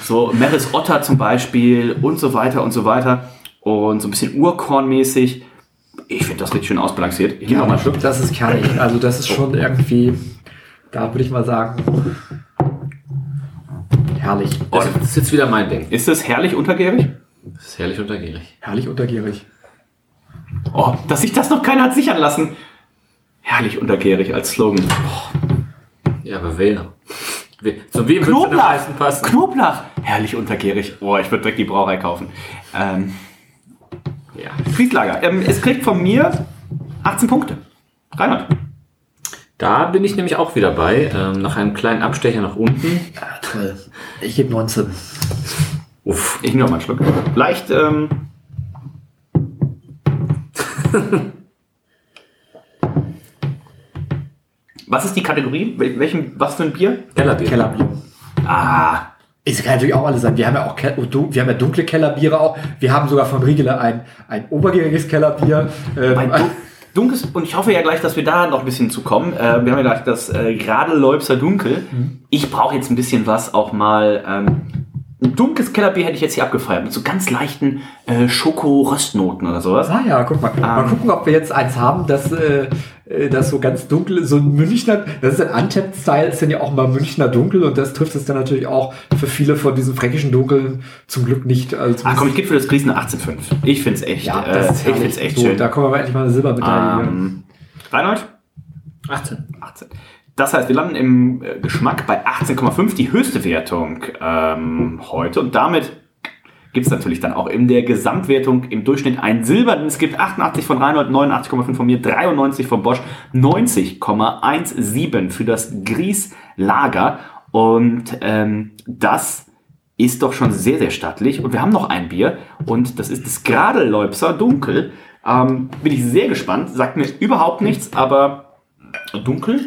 so Meris Otter zum Beispiel und so weiter und so weiter und so ein bisschen Urkornmäßig. Ich finde das richtig schön ausbalanciert. Ich Ja, mal Schluck. das ist kernig. Also das ist schon irgendwie, da würde ich mal sagen, herrlich. Das ist jetzt wieder mein Ding. Ist das herrlich untergärig? Das ist herrlich untergierig. Herrlich untergierig. Oh, dass sich das noch keiner hat sichern lassen. Herrlich untergärig als Slogan. Ja, aber wer? Wer- Zu wem Knoblauch! passen? Knoblauch! Herrlich untergärig. Oh, ich würde direkt die Brauerei kaufen. Ähm, Ja. Frieslager. Ähm, es kriegt von mir 18 Punkte. Reinhard. Da bin ich nämlich auch wieder bei. Ähm, nach einem kleinen Abstecher nach unten. Ah, toll. Ich gebe 19. Uff. Ich nehme noch mal einen Schluck. Leicht, ähm, Was ist die Kategorie? Wel- Welchen, was für ein Bier? Kellerbier. Kellerbier. Ah, Es kann natürlich auch alles sein. Wir haben ja auch du- wir haben ja dunkle Kellerbiere auch. Wir haben sogar von Riegele ein, ein obergäriges Kellerbier. Ähm, dunkles, und ich hoffe ja gleich, dass wir da noch ein bisschen zu kommen. Äh, wir haben ja gleich das äh, gerade Leubser Dunkel. Ich brauche jetzt ein bisschen was auch mal. Ähm, ein dunkles Kellerbier hätte ich jetzt hier abgefeiert mit so ganz leichten äh, Schoko-Röstnoten oder sowas. Ah ja, guck mal. Mal Ähm. gucken, ob wir jetzt eins haben, das, äh, äh, das so ganz dunkel, so ein Münchner, das ist ein Untapped-Style, ist dann ja auch mal Münchner Dunkel und das trifft es dann natürlich auch für viele von diesen fränkischen Dunkeln zum Glück nicht. Also Ah, komm, ich gebe für das Gries eine 18,5. Ich finde es echt, ja, äh, das ist ich find's echt so, schön. Da kommen wir aber endlich mal eine Silbermedaille. Ähm, Reinhold? 18. 18. Das heißt, wir landen im äh, Geschmack bei 18,5, die höchste Wertung ähm, heute. Und damit gibt es natürlich dann auch in der Gesamtwertung im Durchschnitt einen Silber. Denn es gibt 88 von Reinhold, 89,5 von mir, 93 von Bosch, 90,17 für das Gries Lager. Und ähm, das ist doch schon sehr, sehr stattlich. Und wir haben noch ein Bier und das ist das Gradeläubser Dunkel. Ähm, bin ich sehr gespannt. Sagt mir überhaupt nichts, aber dunkel.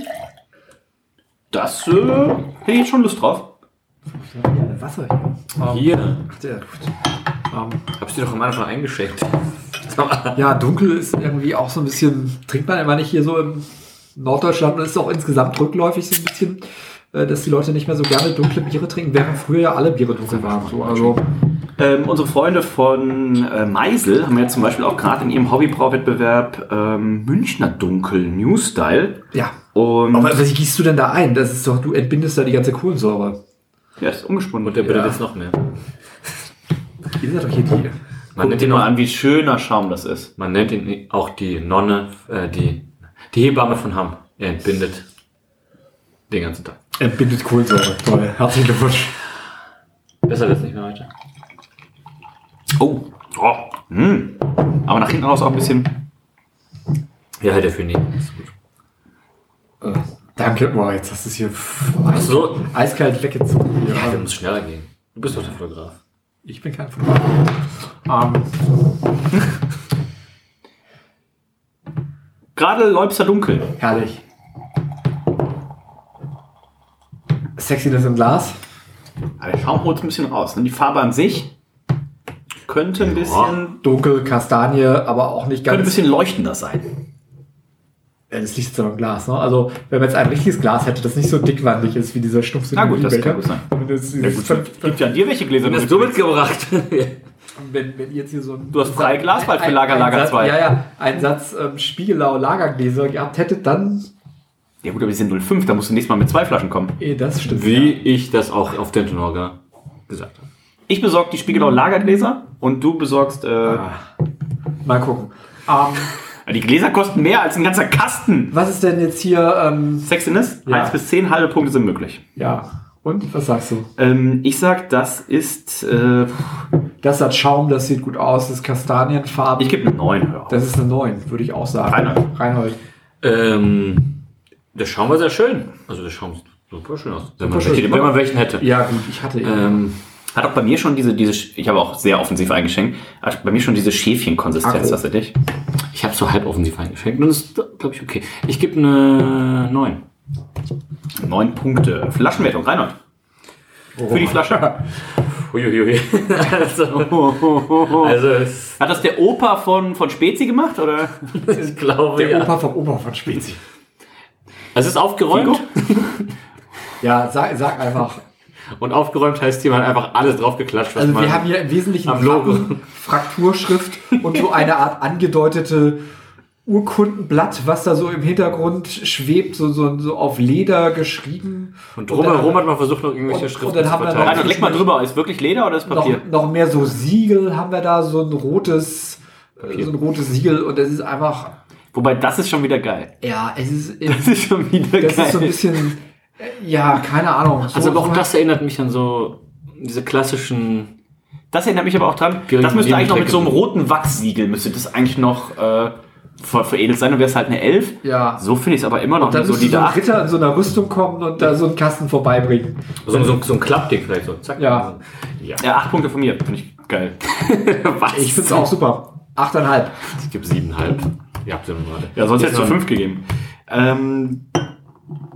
Das äh, hätte ich jetzt schon Lust drauf. Ja, Wasser hier. Hier. Sehr gut. Ähm, Hab's dir doch am Anfang eingeschenkt. ja, dunkel ist irgendwie auch so ein bisschen, trinkt man immer nicht hier so im Norddeutschland und ist auch insgesamt rückläufig so ein bisschen, äh, dass die Leute nicht mehr so gerne dunkle Biere trinken, während früher ja alle Biere dunkel waren. So, also, Ähm, unsere Freunde von äh, Meisel haben ja zum Beispiel auch gerade in ihrem Hobbybrauwettbewerb ähm, Münchner Dunkel New Style. ja. Und Aber was gießt du denn da ein? Das ist doch, du entbindest da die ganze Kohlensäure. ja, ist umgesponnen. Und der bittet Ja. jetzt noch mehr. Ihr seid doch hier die. Man Guck nennt, ihn mal an, wie schöner Schaum das ist. man nennt ihn auch die Nonne, äh, die, die Hebamme von Hamm. Er entbindet den ganzen Tag. Entbindet Kohlensäure. Toll. Herzlichen Glückwunsch. Besser wird's nicht mehr heute. Oh, oh. Hm. aber nach hinten raus auch ein bisschen. Ja, halt dafür nie. Ist gut. Äh, Danke, boah, jetzt hast du es hier Ach so. eiskalt weggezogen. Hier. Ja, wir müssen schneller gehen. Du bist doch der Fotograf. Ich bin kein Fotograf. Ähm, Gerade Leubster Dunkel. herrlich. Sexiness im Glas. Aber der Schaum holt ein bisschen raus. Ne? Die Farbe an sich könnte ein bisschen, Dunkel, Kastanie, aber auch nicht könnte ein ganz. bisschen leuchtender sein. Ja, das liegt jetzt aber im Glas, ne? Also, wenn man jetzt ein richtiges Glas hätte, das nicht so dickwandig ist wie dieser Stumpf Na gut, das kann gut sein. Das, Ja, gut, gibt ja an dir welche Gläser. Du hast mitgebracht? wenn, wenn ihr jetzt hier so ein. Du hast freie Glaswahl für ein- Lager, ein Lager Satz- 2. Ja, ja, einen Satz ähm, Spiegelau Lagergläser gehabt hättet, dann. Ja gut, aber die sind 05, da musst du nächstes Mal mit zwei Flaschen kommen. Eh, das stimmt. Wie ich das auch auf den Tenorga gesagt habe. Ich besorge die Spiegelau Lagergläser und du besorgst. Äh, Ah. Mal gucken. Ähm, Die Gläser kosten mehr als ein ganzer Kasten. was ist denn jetzt hier? Ähm, Sexiness? Ja. 1 bis 10 halbe Punkte sind möglich. ja. Und was sagst du? Ähm, ich sag, das ist. Äh, Das hat Schaum, das sieht gut aus, das ist Kastanienfarben. ich gebe eine 9. Hör auf. das ist eine 9, würde ich auch sagen. Reinhold. Reinhold. Ähm, der Schaum war sehr schön. Also der Schaum sieht super schön aus. Wenn, man, schön. welche, wenn man welchen hätte. Ja, gut, ich hatte ihn. Ähm, Hat auch bei mir schon diese, diese ich habe auch sehr offensiv eingeschenkt, hat bei mir schon diese Schäfchenkonsistenz Agro. tatsächlich. ich habe so halb offensiv eingeschenkt und das ist, glaube ich, okay. Ich gebe eine 9. 9 Punkte. Flaschenwertung, Reinhold. Für die Flasche. Uiuiui. also, also Hat das der Opa von, von Spezi gemacht? Oder? ich glaube, Der ja. Opa vom Opa von Spezi. Es ist aufgeräumt. Ja, sag, sag einfach. Und aufgeräumt heißt, jemand einfach alles draufgeklatscht, was Also wir haben hier im Wesentlichen am Logo. Frakturschrift und so eine Art angedeutete Urkundenblatt, was da so im Hintergrund schwebt, so, so, so auf Leder geschrieben. Und drumherum dann- hat man versucht, noch irgendwelche und- Schriften und dann zu haben wir noch- verteilen. Leg mal drüber. Ist wirklich Leder oder ist noch, Papier? noch mehr so Siegel haben wir da, so ein rotes, äh, so ein rotes Siegel und das ist einfach, Wobei, das ist schon wieder geil. ja, es ist, Das ist schon wieder das geil. ist so ein bisschen, ja, keine Ahnung. So, Also aber auch das erinnert mich an so diese klassischen. Das erinnert mich aber auch dran, das müsste eigentlich noch mit so einem roten Wachssiegel, müsste das eigentlich noch äh, ver veredelt sein und wäre es halt eine Elf. Ja. So finde ich es aber immer noch Dann eine müsste so solide ein 8. Ritter in so einer Rüstung kommen und da so einen Kasten vorbeibringen. So, so, so ein Klappding vielleicht so. Zack. Ja. ja. Ja, 8 Punkte von mir. Finde ich geil. Was? Ich finde es auch super. Achteinhalb. Ich gebe siebeneinhalb. Ihr habt sie nur gerade. Ja, sonst Jetzt hättest du 5 gegeben. Ähm,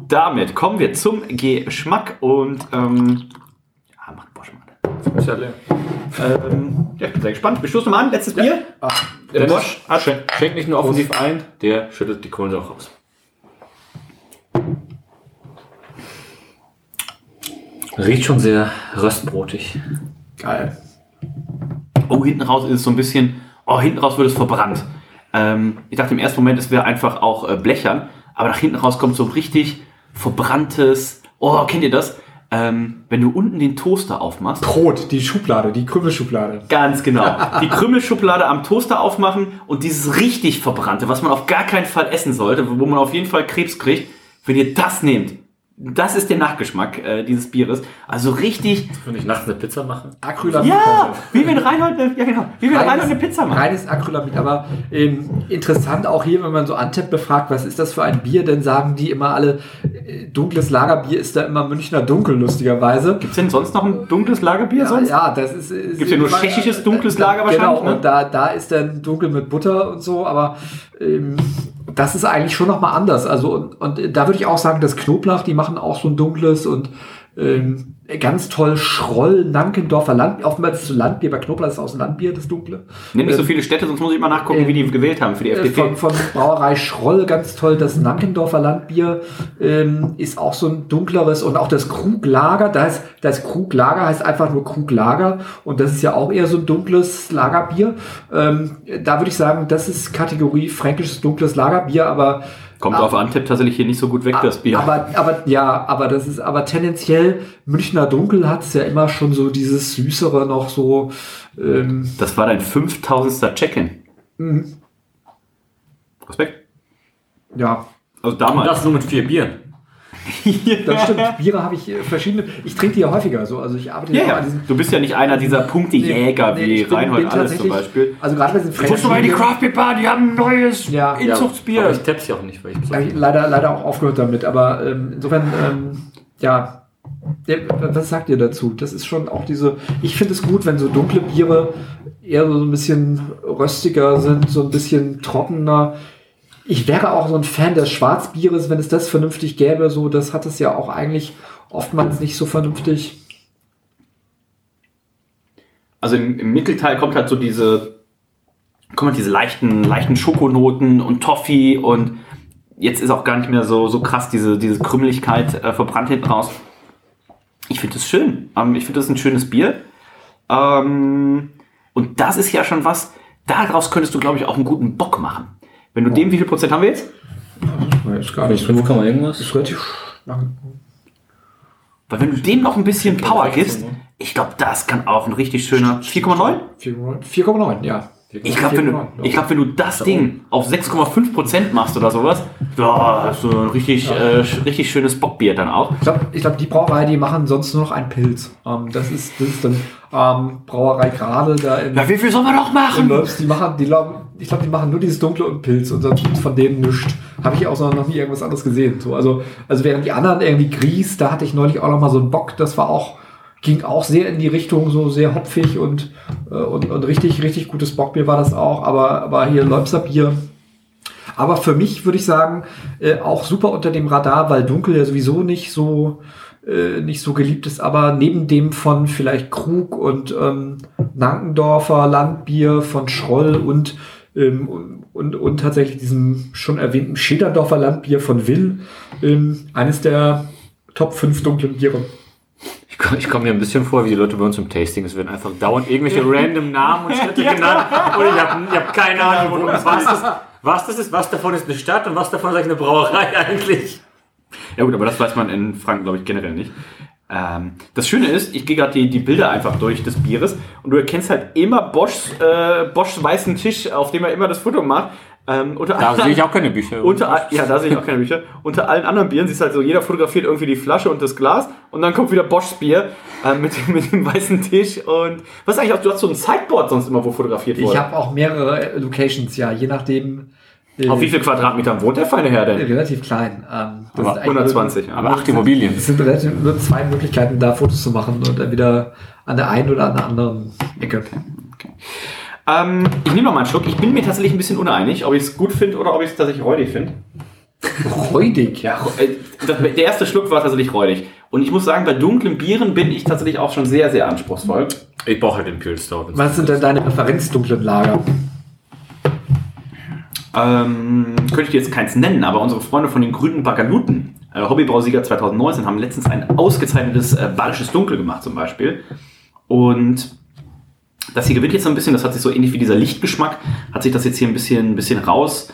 damit kommen wir zum Geschmack und ähm, ja, macht Bosch mal. Ist ja leer. Ähm, ja, ich bin sehr gespannt. Wir stoßen mal an. Letztes Bier. Der Dennis Bosch schenkt, nicht nur offensiv ein, der schüttet die Kohlensäure raus. Riecht schon sehr röstbrotig. Geil. Oh, hinten raus ist es so ein bisschen, oh, hinten raus wird es verbrannt. Ähm, ich dachte im ersten Moment, es wäre einfach auch äh, blechern, aber nach hinten raus kommt so richtig verbranntes, oh, kennt ihr das? Ähm, wenn du unten den Toaster aufmachst, Brot, die Schublade, die Krümmelschublade. Ganz genau. Die Krümelschublade am Toaster aufmachen und dieses richtig verbrannte, was man auf gar keinen Fall essen sollte, wo man auf jeden Fall Krebs kriegt, wenn ihr das nehmt. Das ist der Nachgeschmack äh, dieses Bieres. Also richtig, Wenn ich nachts eine Pizza mache. Acrylamid. ja, wie wenn Reinhold eine, ja genau, wie wenn Reinhold eine Pizza macht. Reines Acrylamid, aber ähm, interessant auch hier, wenn man so Antep befragt, was ist das für ein Bier, dann sagen die immer alle, äh, dunkles Lagerbier ist da immer Münchner Dunkel, lustigerweise. Gibt's denn sonst noch ein dunkles Lagerbier Ja, sonst? ja, das ist. ist Gibt's ja nur tschechisches dunkles äh, Lager wahrscheinlich, Genau, ne? und da, da ist dann dunkel mit Butter und so, aber ähm, das ist eigentlich schon nochmal anders. Also, und, und da würde ich auch sagen, das Knoblauch, die machen auch so ein dunkles und ähm, ganz toll Schroll, Nankendorfer Land. Oftmals ist es so Landbier, bei Knoblauch ist so ein Landbier, das dunkle. Nenn nicht so Ähm, viele Städte, sonst muss ich mal nachgucken, wie die gewählt haben für die äh, FDP. Von, von Brauerei Schroll, ganz toll. Das Nankendorfer Landbier ähm, ist auch so ein dunkleres und auch das Kruglager. Das, das Kruglager heißt einfach nur Kruglager und das ist ja auch eher so ein dunkles Lagerbier. Ähm, da würde ich sagen, das ist Kategorie fränkisches dunkles Lagerbier, aber Kommt auf Antep tatsächlich hier nicht so gut weg, das Bier. aber, aber ja, aber das ist aber tendenziell Münchner Dunkel hat es ja immer schon so dieses süßere noch so. Ähm, das war dein 5000. Check-in. Mhm. Respekt. ja, Also Und damals. das nur mit vier Bieren. Das stimmt. Biere habe ich äh, verschiedene. Ich trinke die ja häufiger. So. Also ich arbeite Ja, ja. an diesen. Du bist ja nicht einer dieser Punktejäger Nee, nee, wie bin- Reinhold bin alles zum Beispiel. Also gerade bei diesen Du musst doch mal in die Craft Beer Bar, die haben ein neues Ja. Inzuchtsbier. Aber ich tapp's ja auch nicht, weil ich Hab ich leider, leider auch aufgehört damit. Aber ähm, insofern, ähm, ja, ja, was sagt ihr dazu? Das ist schon auch diese. Ich finde es gut, wenn so dunkle Biere eher so ein bisschen röstiger sind, so ein bisschen trockener. Ich wäre auch so ein Fan des Schwarzbieres, wenn es das vernünftig gäbe. So, das hat es ja auch eigentlich oftmals nicht so vernünftig. Also im, im Mittelteil kommt halt so diese, kommen halt diese leichten, leichten Schokonoten und Toffee und jetzt ist auch gar nicht mehr so, so krass diese, diese Krümeligkeit äh, verbrannt hinten raus. Ich finde das schön. Ähm, ich finde das ein schönes Bier. Ähm, und das ist ja schon was, daraus könntest du, glaube ich, auch einen guten Bock machen. Wenn du dem, wie viel Prozent haben wir jetzt? Ist gar nicht 5, irgendwas? Ist relativ lang. Weil wenn du dem noch ein bisschen Power gibst, ich glaube, das kann auch ein richtig schöner 4,9? 4,9, ja. Ich glaube, wenn, du- ich glaub, wenn du das Ding auf 6,5% machst oder sowas, da hast du ein richtig, äh, sch- richtig schönes Bockbier dann auch. Ich glaube, ich glaub, die Brauerei, die machen sonst nur noch einen Pilz. Ähm, das, ist, das ist dann ähm, Brauerei gerade da in. Ja, wie viel soll man noch machen? Lobs, die machen, die glauben, ich glaube, die machen nur dieses Dunkle und Pilz und sonst von denen nichts. Habe ich auch noch nie irgendwas anderes gesehen. So, also, also während die anderen irgendwie Grieß, da hatte ich neulich auch noch mal so einen Bock, das war auch, ging auch sehr in die Richtung, so sehr hopfig und, äh, und, und richtig, richtig gutes Bockbier war das auch. Aber, aber hier Leupser Bier, aber für mich würde ich sagen, äh, auch super unter dem Radar, weil Dunkel ja sowieso nicht so äh, nicht so geliebt ist, aber neben dem von vielleicht Krug und ähm, Nankendorfer Landbier von Schroll und ähm, und, und tatsächlich diesem schon erwähnten Schederdorfer Landbier von Will, ähm, eines der Top 5 dunklen Biere. Ich komme komm mir ein bisschen vor wie die Leute bei uns im Tasting. Es werden einfach dauernd irgendwelche random Namen und Städte genannt. Und ich habe hab keine Ahnung, worum es was das, was das ist. Was davon ist eine Stadt und was davon ist eine Brauerei eigentlich. Ja gut, aber das weiß man in Franken, glaube ich, generell nicht. Ähm, das Schöne ist, ich gehe gerade die, die Bilder einfach durch des Bieres und du erkennst halt immer Boschs, äh, Boschs weißen Tisch, auf dem er immer das Foto macht. Ähm, unter Da allen- sehe ich auch keine Bücher. Unter, ja, da sehe ich auch keine Bücher. Unter allen anderen Bieren siehst du halt so, jeder fotografiert irgendwie die Flasche und das Glas und dann kommt wieder Boschs Bier äh, mit, dem- mit dem weißen Tisch und was eigentlich auch, du hast so ein Sideboard sonst immer, wo fotografiert wurde. Ich habe auch mehrere Locations, ja, je nachdem. äh, Auf wie viel Quadratmetern wohnt der feine Herr denn? Relativ klein. Ähm, das Aber sind eigentlich 120, nur- aber acht Immobilien. Es sind relativ nur zwei Möglichkeiten, da Fotos zu machen und entweder an der einen oder an der anderen Ecke. Ähm, ich nehme noch mal einen Schluck. Ich bin mir tatsächlich ein bisschen uneinig, ob ich es gut finde oder ob ich es tatsächlich räudig finde. Räudig, ja. Äh, das- Der erste Schluck war tatsächlich räudig. Und ich muss sagen, bei dunklen Bieren bin ich tatsächlich auch schon sehr, sehr anspruchsvoll. Ich brauche halt den Pure Stout. Was sind denn deine Präferenzdunklen Lager? Ähm, könnte ich dir jetzt keins nennen, aber unsere Freunde von den grünen Bagaluten, äh, Hobbybrausieger 2019, haben letztens ein ausgezeichnetes äh, bayerisches Dunkel gemacht zum Beispiel. Und das hier gewinnt jetzt so ein bisschen, das hat sich so ähnlich wie dieser Lichtgeschmack, hat sich das jetzt hier ein bisschen, ein bisschen raus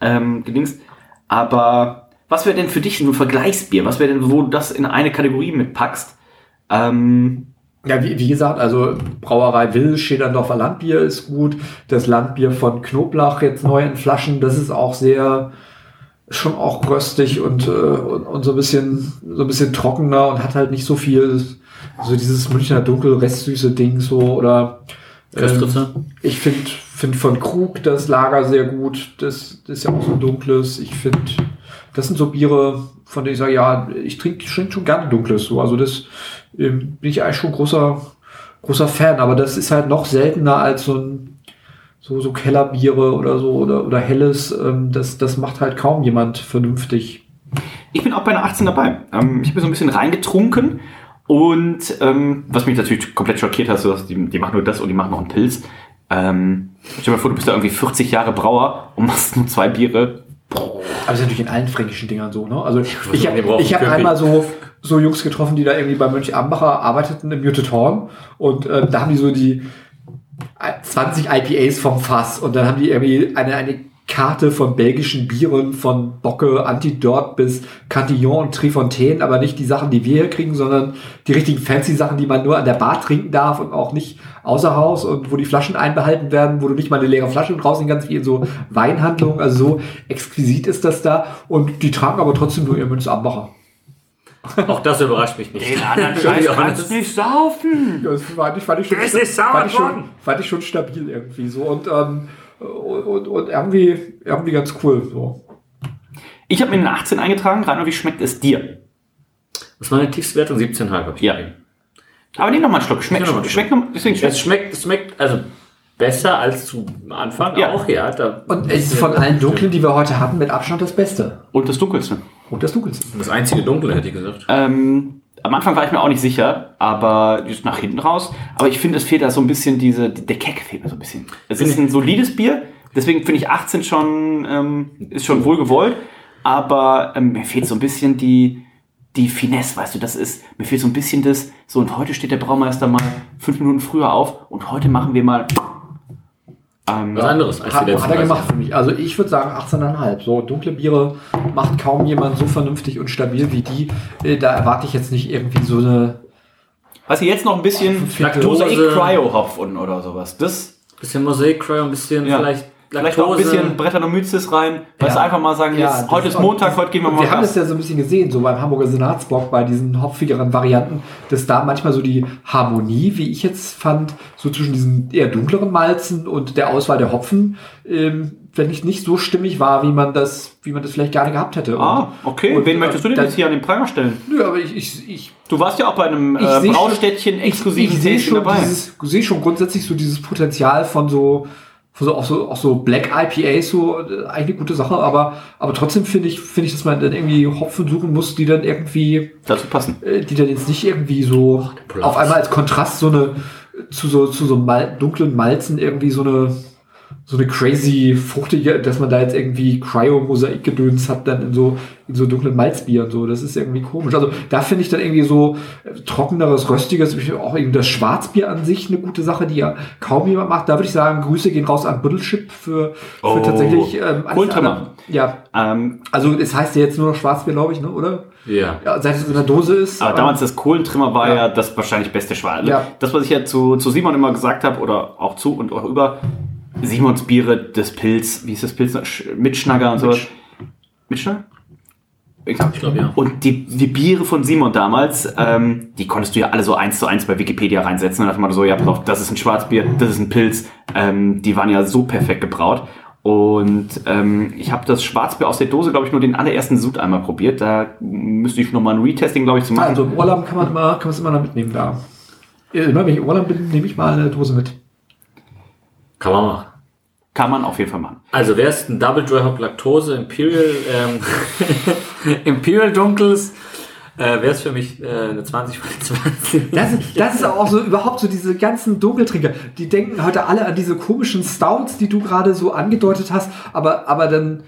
ähm, gedingst. Aber was wäre denn für dich ein Vergleichsbier? Was wäre denn, wo du das in eine Kategorie mitpackst? Ähm, Ja, wie, wie gesagt, also Brauerei Will, Schederdorfer Landbier ist gut. Das Landbier von Knoblauch jetzt neu in Flaschen, das ist auch sehr, schon auch röstig und, äh, und, und so ein bisschen, so ein bisschen trockener und hat halt nicht so viel, so dieses Münchner Dunkel, restsüße Ding so oder Köstritzer? ähm, ich finde find von Krug das Lager sehr gut. Das, das ist ja auch so ein dunkles. Ich finde, das sind so Biere, von denen ich sage, ja, ich trinke trink schon gerne dunkles. So. Also das ähm, bin ich eigentlich schon großer, großer Fan. Aber das ist halt noch seltener als so ein so, so Kellerbiere oder so oder, oder Helles. Ähm, das, das macht halt kaum jemand vernünftig. Ich bin auch bei einer 18 dabei. Ähm, ich habe so ein bisschen reingetrunken und ähm, was mich natürlich komplett schockiert hat, so, dass die, die machen nur das und die machen noch einen Pilz. Ähm, stell dir mal vor, du bist da irgendwie 40 Jahre Brauer und machst nur zwei Biere. Aber das ist natürlich in allen fränkischen Dingern so, ne? Also ich, ich habe hab einmal so, so Jungs getroffen, die da irgendwie bei Mönch Ambacher arbeiteten im Muted Horn und äh, da haben die so die 20 IPAs vom Fass und dann haben die irgendwie eine, eine Karte von belgischen Bieren von Bocke, Antidort bis Cantillon und Trifontaine, aber nicht die Sachen, die wir hier kriegen, sondern die richtigen fancy Sachen, die man nur an der Bar trinken darf und auch nicht außer Haus und wo die Flaschen einbehalten werden, wo du nicht mal eine leere Flasche rausnehmen kannst, wie in so Weinhandlungen. Also so exquisit ist das da und die tragen aber trotzdem nur ihr Münz Ambacher. Auch das überrascht mich nicht. Den anderen Scheiß kannst du nicht saufen. Das fand ich, fand ich schon, Das ist sauer fand ich schon, fand ich schon stabil irgendwie so und, ähm, und, und, und irgendwie, irgendwie ganz cool. So. Ich habe mir eine 18 eingetragen. Rainer, wie schmeckt es dir? Das ist meine tiefste Wertung, 17,5 habe ich. Ja. Aber nimm noch mal einen Schluck. Schmeckt, noch mal schmeckt, noch, deswegen Es schmeckt schmeckt, es schmeckt also besser als zu Anfang Ja. auch, ja. Da Und es ist von allen Dunklen, die wir heute hatten, mit Abstand das Beste. Und das Dunkelste. Und das Dunkelste. Das einzige Dunkle, hätte ich gesagt. Ähm, am Anfang war ich mir auch nicht sicher, aber just nach hinten raus. Aber ich finde, es fehlt da so ein bisschen diese, der Keck fehlt mir so ein bisschen. Es ist ein solides Bier, deswegen finde ich 18 schon, ähm, ist schon wohl gewollt, aber ähm, mir fehlt so ein bisschen die, die Finesse, weißt du, das ist, mir fehlt so ein bisschen das, so und heute steht der Braumeister mal fünf Minuten früher auf und heute machen wir mal ähm, Was anderes als Hat, die letzten hat er 30 gemacht für mich. Also ich würde sagen 18,5. So dunkle Biere macht kaum jemand so vernünftig und stabil wie die. Äh, Da erwarte ich jetzt nicht irgendwie so eine. Was ihr jetzt noch ein bisschen Laktose- Mosaik Cryo Hopf unten oder sowas. Das Bisschen Mosaik Cryo, ein bisschen Ja. vielleicht vielleicht auch ein bisschen Brettanomyces rein. Weißt du, einfach mal sagen, jetzt, das heute ist Montag, heute gehen wir mal Wir haben das ja so ein bisschen gesehen, so beim Hamburger Senatsbock, bei diesen hopfigeren Varianten, dass da manchmal so die Harmonie, wie ich jetzt fand, so zwischen diesen eher dunkleren Malzen und der Auswahl der Hopfen, ähm, wenn ich nicht so stimmig war, wie man das, wie man das vielleicht gerne gehabt hätte. Ah, okay. und, Wen äh, möchtest du denn dann- jetzt hier an den Pranger stellen? Nö, aber ich, ich, ich Du warst ja auch bei einem ich äh, Braustädtchen exklusiven ich, ich sehe schon dabei. dieses, sehe schon grundsätzlich so dieses Potenzial von so so auch so auch so Black IPAs so äh, eigentlich eine gute Sache, aber aber trotzdem finde ich finde ich, dass man dann irgendwie Hopfen suchen muss, die dann irgendwie dazu passen, äh, die dann jetzt nicht irgendwie so auf einmal als Kontrast so eine zu so zu so Mal, dunklen Malzen irgendwie so eine so eine crazy fruchtige, dass man da jetzt irgendwie Cryo-Mosaik-Gedöns hat, dann in so, in so dunklen Malzbieren, so. Das ist irgendwie komisch. Also, da finde ich dann irgendwie so äh, trockeneres, röstiges, auch irgendwie das Schwarzbier an sich eine gute Sache, die ja kaum jemand macht. Da würde ich sagen, Grüße gehen raus an Buddelschip für, für Oh, tatsächlich, ähm, Kohltrimmer. Ja. Ähm, Also, es heißt ja jetzt nur noch Schwarzbier, glaube ich, ne, oder? Ja. Ja, seit es in der Dose ist. aber ähm, damals das Kohlentrimmer war ja, das wahrscheinlich beste Schwein. Ja. Das, was ich ja zu, zu Simon immer gesagt habe, oder auch zu und auch über, Simons Biere, das Pilz, wie ist das Pilz? Sch- Mitschnagger und sowas. Mitschnagger? Ich glaube, glaub, ja. Und die, die Biere von Simon damals, ähm, die konntest du ja alle so eins zu eins bei Wikipedia reinsetzen. Und dann hat man so, ja, pass auf, das ist ein Schwarzbier, das ist ein Pilz. Ähm, die waren ja so perfekt gebraut. Und ähm, ich habe das Schwarzbier aus der Dose, glaube ich, nur den allerersten Sud einmal probiert. Da müsste ich nochmal ein Retesting, glaube ich, zu machen. Also im Urlaub kann man immer, kann man es immer noch mitnehmen da. Ja, Immer wenn ich im Urlaub bin, nehme ich mal eine Dose mit. Kann man machen. Kann man auf jeden Fall machen. Also wer ist ein Double Dry Hop Laktose Imperial ähm, Imperial Dunkles? Äh, wäre es für mich äh, eine 20 von 20. Das, ist- das ist auch so überhaupt so diese ganzen Dunkeltrinker. Die denken heute alle an diese komischen Stouts, die du gerade so angedeutet hast. Aber, aber dann,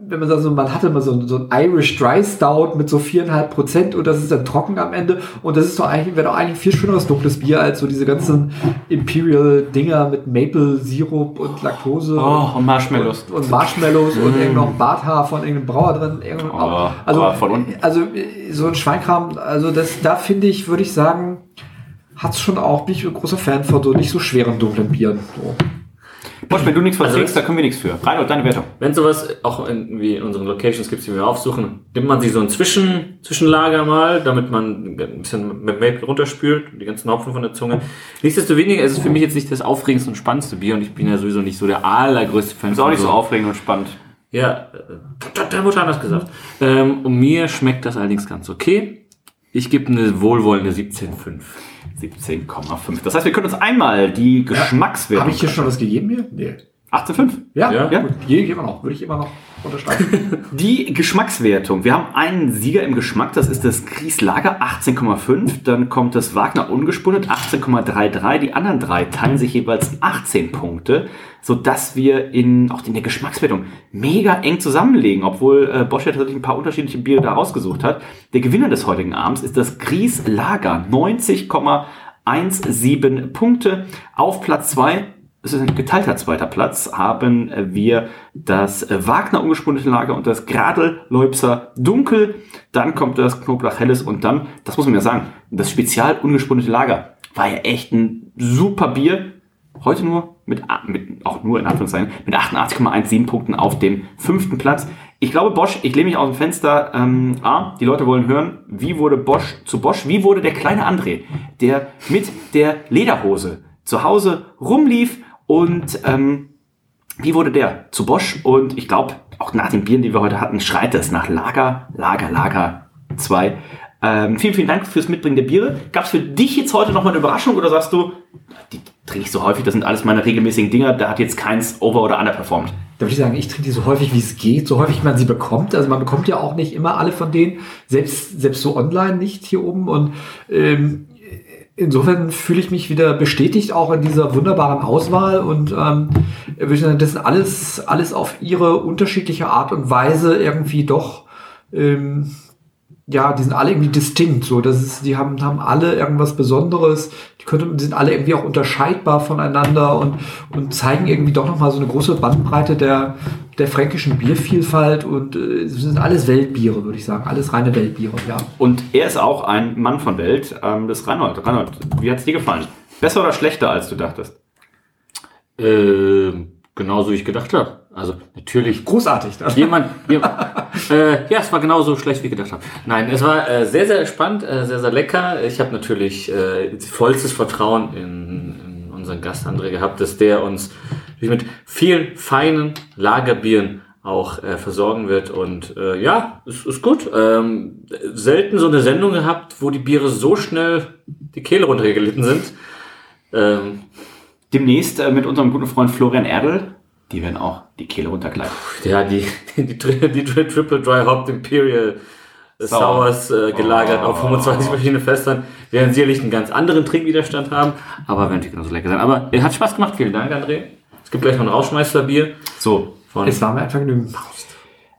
wenn man sagt, so, man hatte mal so, ein- so ein Irish Dry Stout mit so viereinhalb Prozent und das ist dann trocken am Ende. Und das ist doch eigentlich, wäre doch eigentlich ein viel schöneres dunkles Bier als so diese ganzen Imperial Dinger mit Maple Sirup und Laktose. Oh, und Marshmallows. Und, und Marshmallows und Mm. irgend noch ein Barthaar von irgendeinem Brauer drin. Irgend Oh, also, aber von unten. also so ein Schweinkram, also das, da finde ich, würde ich sagen, hat's schon auch, bin ich ein großer Fan von so nicht so schweren dunklen Bieren. So. Bosch, wenn du nichts Also verträgst, da können wir nichts für. Reinhold, deine Wertung. Wenn sowas auch in, wie in unseren Locations gibt, die wir aufsuchen, nimmt man sich so ein Zwischen, Zwischenlager mal, damit man ein bisschen mit Maple runterspült, die ganzen Hopfen von der Zunge. Nichtsdestoweniger ist es für mich jetzt nicht das aufregendste und spannendste Bier und ich bin ja sowieso nicht so der allergrößte Fan. Ist auch von nicht so aufregend und spannend. Ja, äh, der Mutter anders gesagt. Ähm, und mir schmeckt das allerdings ganz okay. Ich gebe eine wohlwollende 17,5. 17,5. Das heißt, wir können uns einmal die Geschmackswertung. Habe ich hier schon was gegeben hier? Nee. 18,5. Ja, Ja. ja. Gut, hier immer noch, würde ich immer noch unterstreichen. Die Geschmackswertung. Wir haben einen Sieger im Geschmack, das ist das Gries Lager 18,5. Dann kommt das Wagner ungespundet 18,33. Die anderen drei teilen sich jeweils 18 Punkte, sodass wir in, auch in der Geschmackswertung mega eng zusammenlegen, obwohl äh, Bosch ja tatsächlich ein paar unterschiedliche Biere da rausgesucht hat. Der Gewinner des heutigen Abends ist das Gries Lager 90,17 Punkte. Auf Platz 2 es ist ein geteilter zweiter Platz, haben wir das Wagner ungespunnete Lager und das Leupser Dunkel. Dann kommt das Knoblauch Helles und dann, das muss man ja sagen, das Spezial ungespunnete Lager war ja echt ein super Bier. heute nur mit, mit auch nur in Anführungszeichen, mit 88,17 Punkten auf dem fünften Platz. Ich glaube, Bosch, ich lehne mich aus dem Fenster. Ähm, A, die Leute wollen hören, wie wurde Bosch zu Bosch? Wie wurde der kleine André, der mit der Lederhose zu Hause rumlief und ähm, wie wurde der zu Bosch? Und ich glaube, auch nach den Bieren, die wir heute hatten, schreit es nach Lager, Lager, Lager 2. Ähm, vielen, vielen Dank fürs Mitbringen der Biere. Gab es für dich jetzt heute nochmal eine Überraschung oder sagst du, die trinke ich so häufig, das sind alles meine regelmäßigen Dinger, da hat jetzt keins over- oder underperformed? Da würde ich sagen, ich trinke die so häufig, wie es geht, so häufig man sie bekommt. Also man bekommt ja auch nicht immer alle von denen, selbst, selbst so online nicht hier oben. Und ähm, insofern fühle ich mich wieder bestätigt auch in dieser wunderbaren Auswahl und ähm, würde ich sagen, das sind alles, alles auf ihre unterschiedliche Art und Weise irgendwie doch ähm, ja, die sind alle irgendwie distinkt, so, das ist, die haben, haben alle irgendwas Besonderes, die, könnte, die sind alle irgendwie auch unterscheidbar voneinander und, und zeigen irgendwie doch nochmal so eine große Bandbreite der, der fränkischen Biervielfalt und äh, es sind alles Weltbiere, würde ich sagen, alles reine Weltbiere, ja. Und er ist auch ein Mann von Welt, ähm, das ist Reinhold. Reinhold, wie hat's dir gefallen? Besser oder schlechter, als du dachtest? Äh, genauso wie ich gedacht habe. Also natürlich. Großartig. Jemand, jemand äh, ja, es war genauso schlecht, wie ich gedacht habe. Nein, es war äh, sehr, sehr spannend, äh, sehr, sehr lecker. Ich habe natürlich äh, vollstes Vertrauen in, in unseren Gast André gehabt, dass der uns mit vielen feinen Lagerbieren auch äh, versorgen wird. Und äh, ja, es ist gut. Ähm, selten so eine Sendung gehabt, wo die Biere so schnell die Kehle runtergelitten sind. Ähm, Demnächst mit unserem guten Freund Florian Erdl die werden auch die Kehle runtergleiten. Ja, die, die, die, die Triple Dry Hopped Imperial Sours äh, gelagert oh. auf 25 verschiedene Fässern, werden sicherlich einen ganz anderen Trinkwiderstand haben, aber werden natürlich genauso lecker sein. Aber es hat Spaß gemacht, vielen Dank, André. Es gibt gleich noch ein Rausschmeißerbier. So. Von es war mir einfach genügend.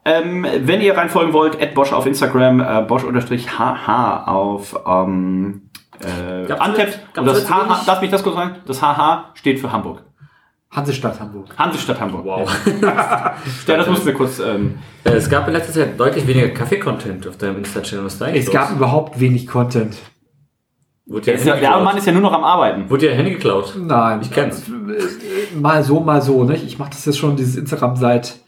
Ähm, wenn ihr reinfolgen wollt, at Bosch auf Instagram, äh, Bosch-HH auf ähm, äh, Antep. Das HH, darf mich das kurz sagen? Das HH steht für Hamburg. Hansestadt Hamburg. Hansestadt Hamburg. Wow. ja, das mussten wir kurz. Ähm es gab in letzter Zeit deutlich weniger Kaffee-Content auf deinem Insta-Channel. Was da Es los? gab überhaupt wenig Content. Der, ja, der arme Mann ist ja nur noch am Arbeiten. Wurde dir Handy geklaut? Nein. Ich kenn's. Mal so, mal so. Nicht? Ich mache das jetzt schon, dieses Instagram seit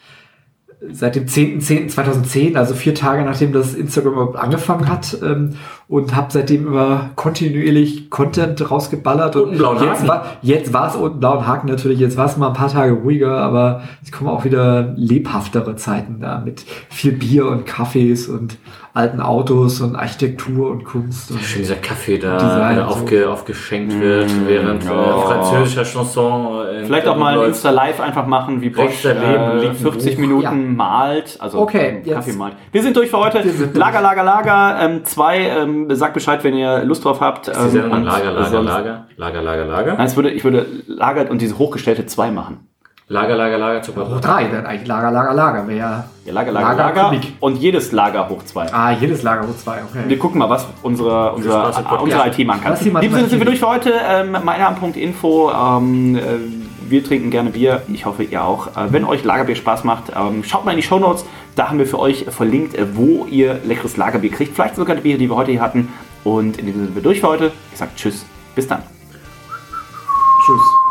seit dem 10.10.2010, also vier Tage nachdem das Instagram angefangen hat ähm, und habe seitdem immer kontinuierlich Content rausgeballert und, und blauen jetzt war jetzt war es unten blauen Haken natürlich, jetzt war es mal ein paar Tage ruhiger, aber es kommen auch wieder lebhaftere Zeiten da mit viel Bier und Kaffees und alten Autos und Architektur und Kunst. Und Schön dieser Kaffee da Design, aufge, so. aufgeschenkt wird, mmh, während oh. französischer Chanson. Vielleicht auch mal ein Insta Live einfach machen, wie Bosch äh, 40 Minuten ja. malt, also okay, Kaffee malt. Wir sind durch für heute. Lager, Lager, Lager. Ähm, zwei, ähm, sagt Bescheid, wenn ihr Lust drauf habt. Ähm, Sie sagen Lager, Lager, Lager, Lager, Lager, Lager. Nein, ich würde, ich würde Lager und diese hochgestellte zwei machen. Lager, Lager, Lager, Zucker. Hoch drei, dann eigentlich Lager, Lager, Lager. Wäre ja, ja Lager, Lager, Lager. Lager und jedes Lager hoch zwei. Ah, jedes Lager hoch zwei, okay. Wir gucken mal, was unsere, unsere, unsere IT machen kann. In diesem Sinne sind wir durch für heute. Ähm, Meinam.info. Ähm, äh, wir trinken gerne Bier. Ich hoffe, ihr auch. Äh, wenn euch Lagerbier Spaß macht, ähm, schaut mal in die Show Notes. Da haben wir für euch verlinkt, äh, wo ihr leckeres Lagerbier kriegt. Vielleicht sogar die Biere, die wir heute hier hatten. Und in diesem Sinne sind wir durch für heute. Ich sage Tschüss. Bis dann. Tschüss.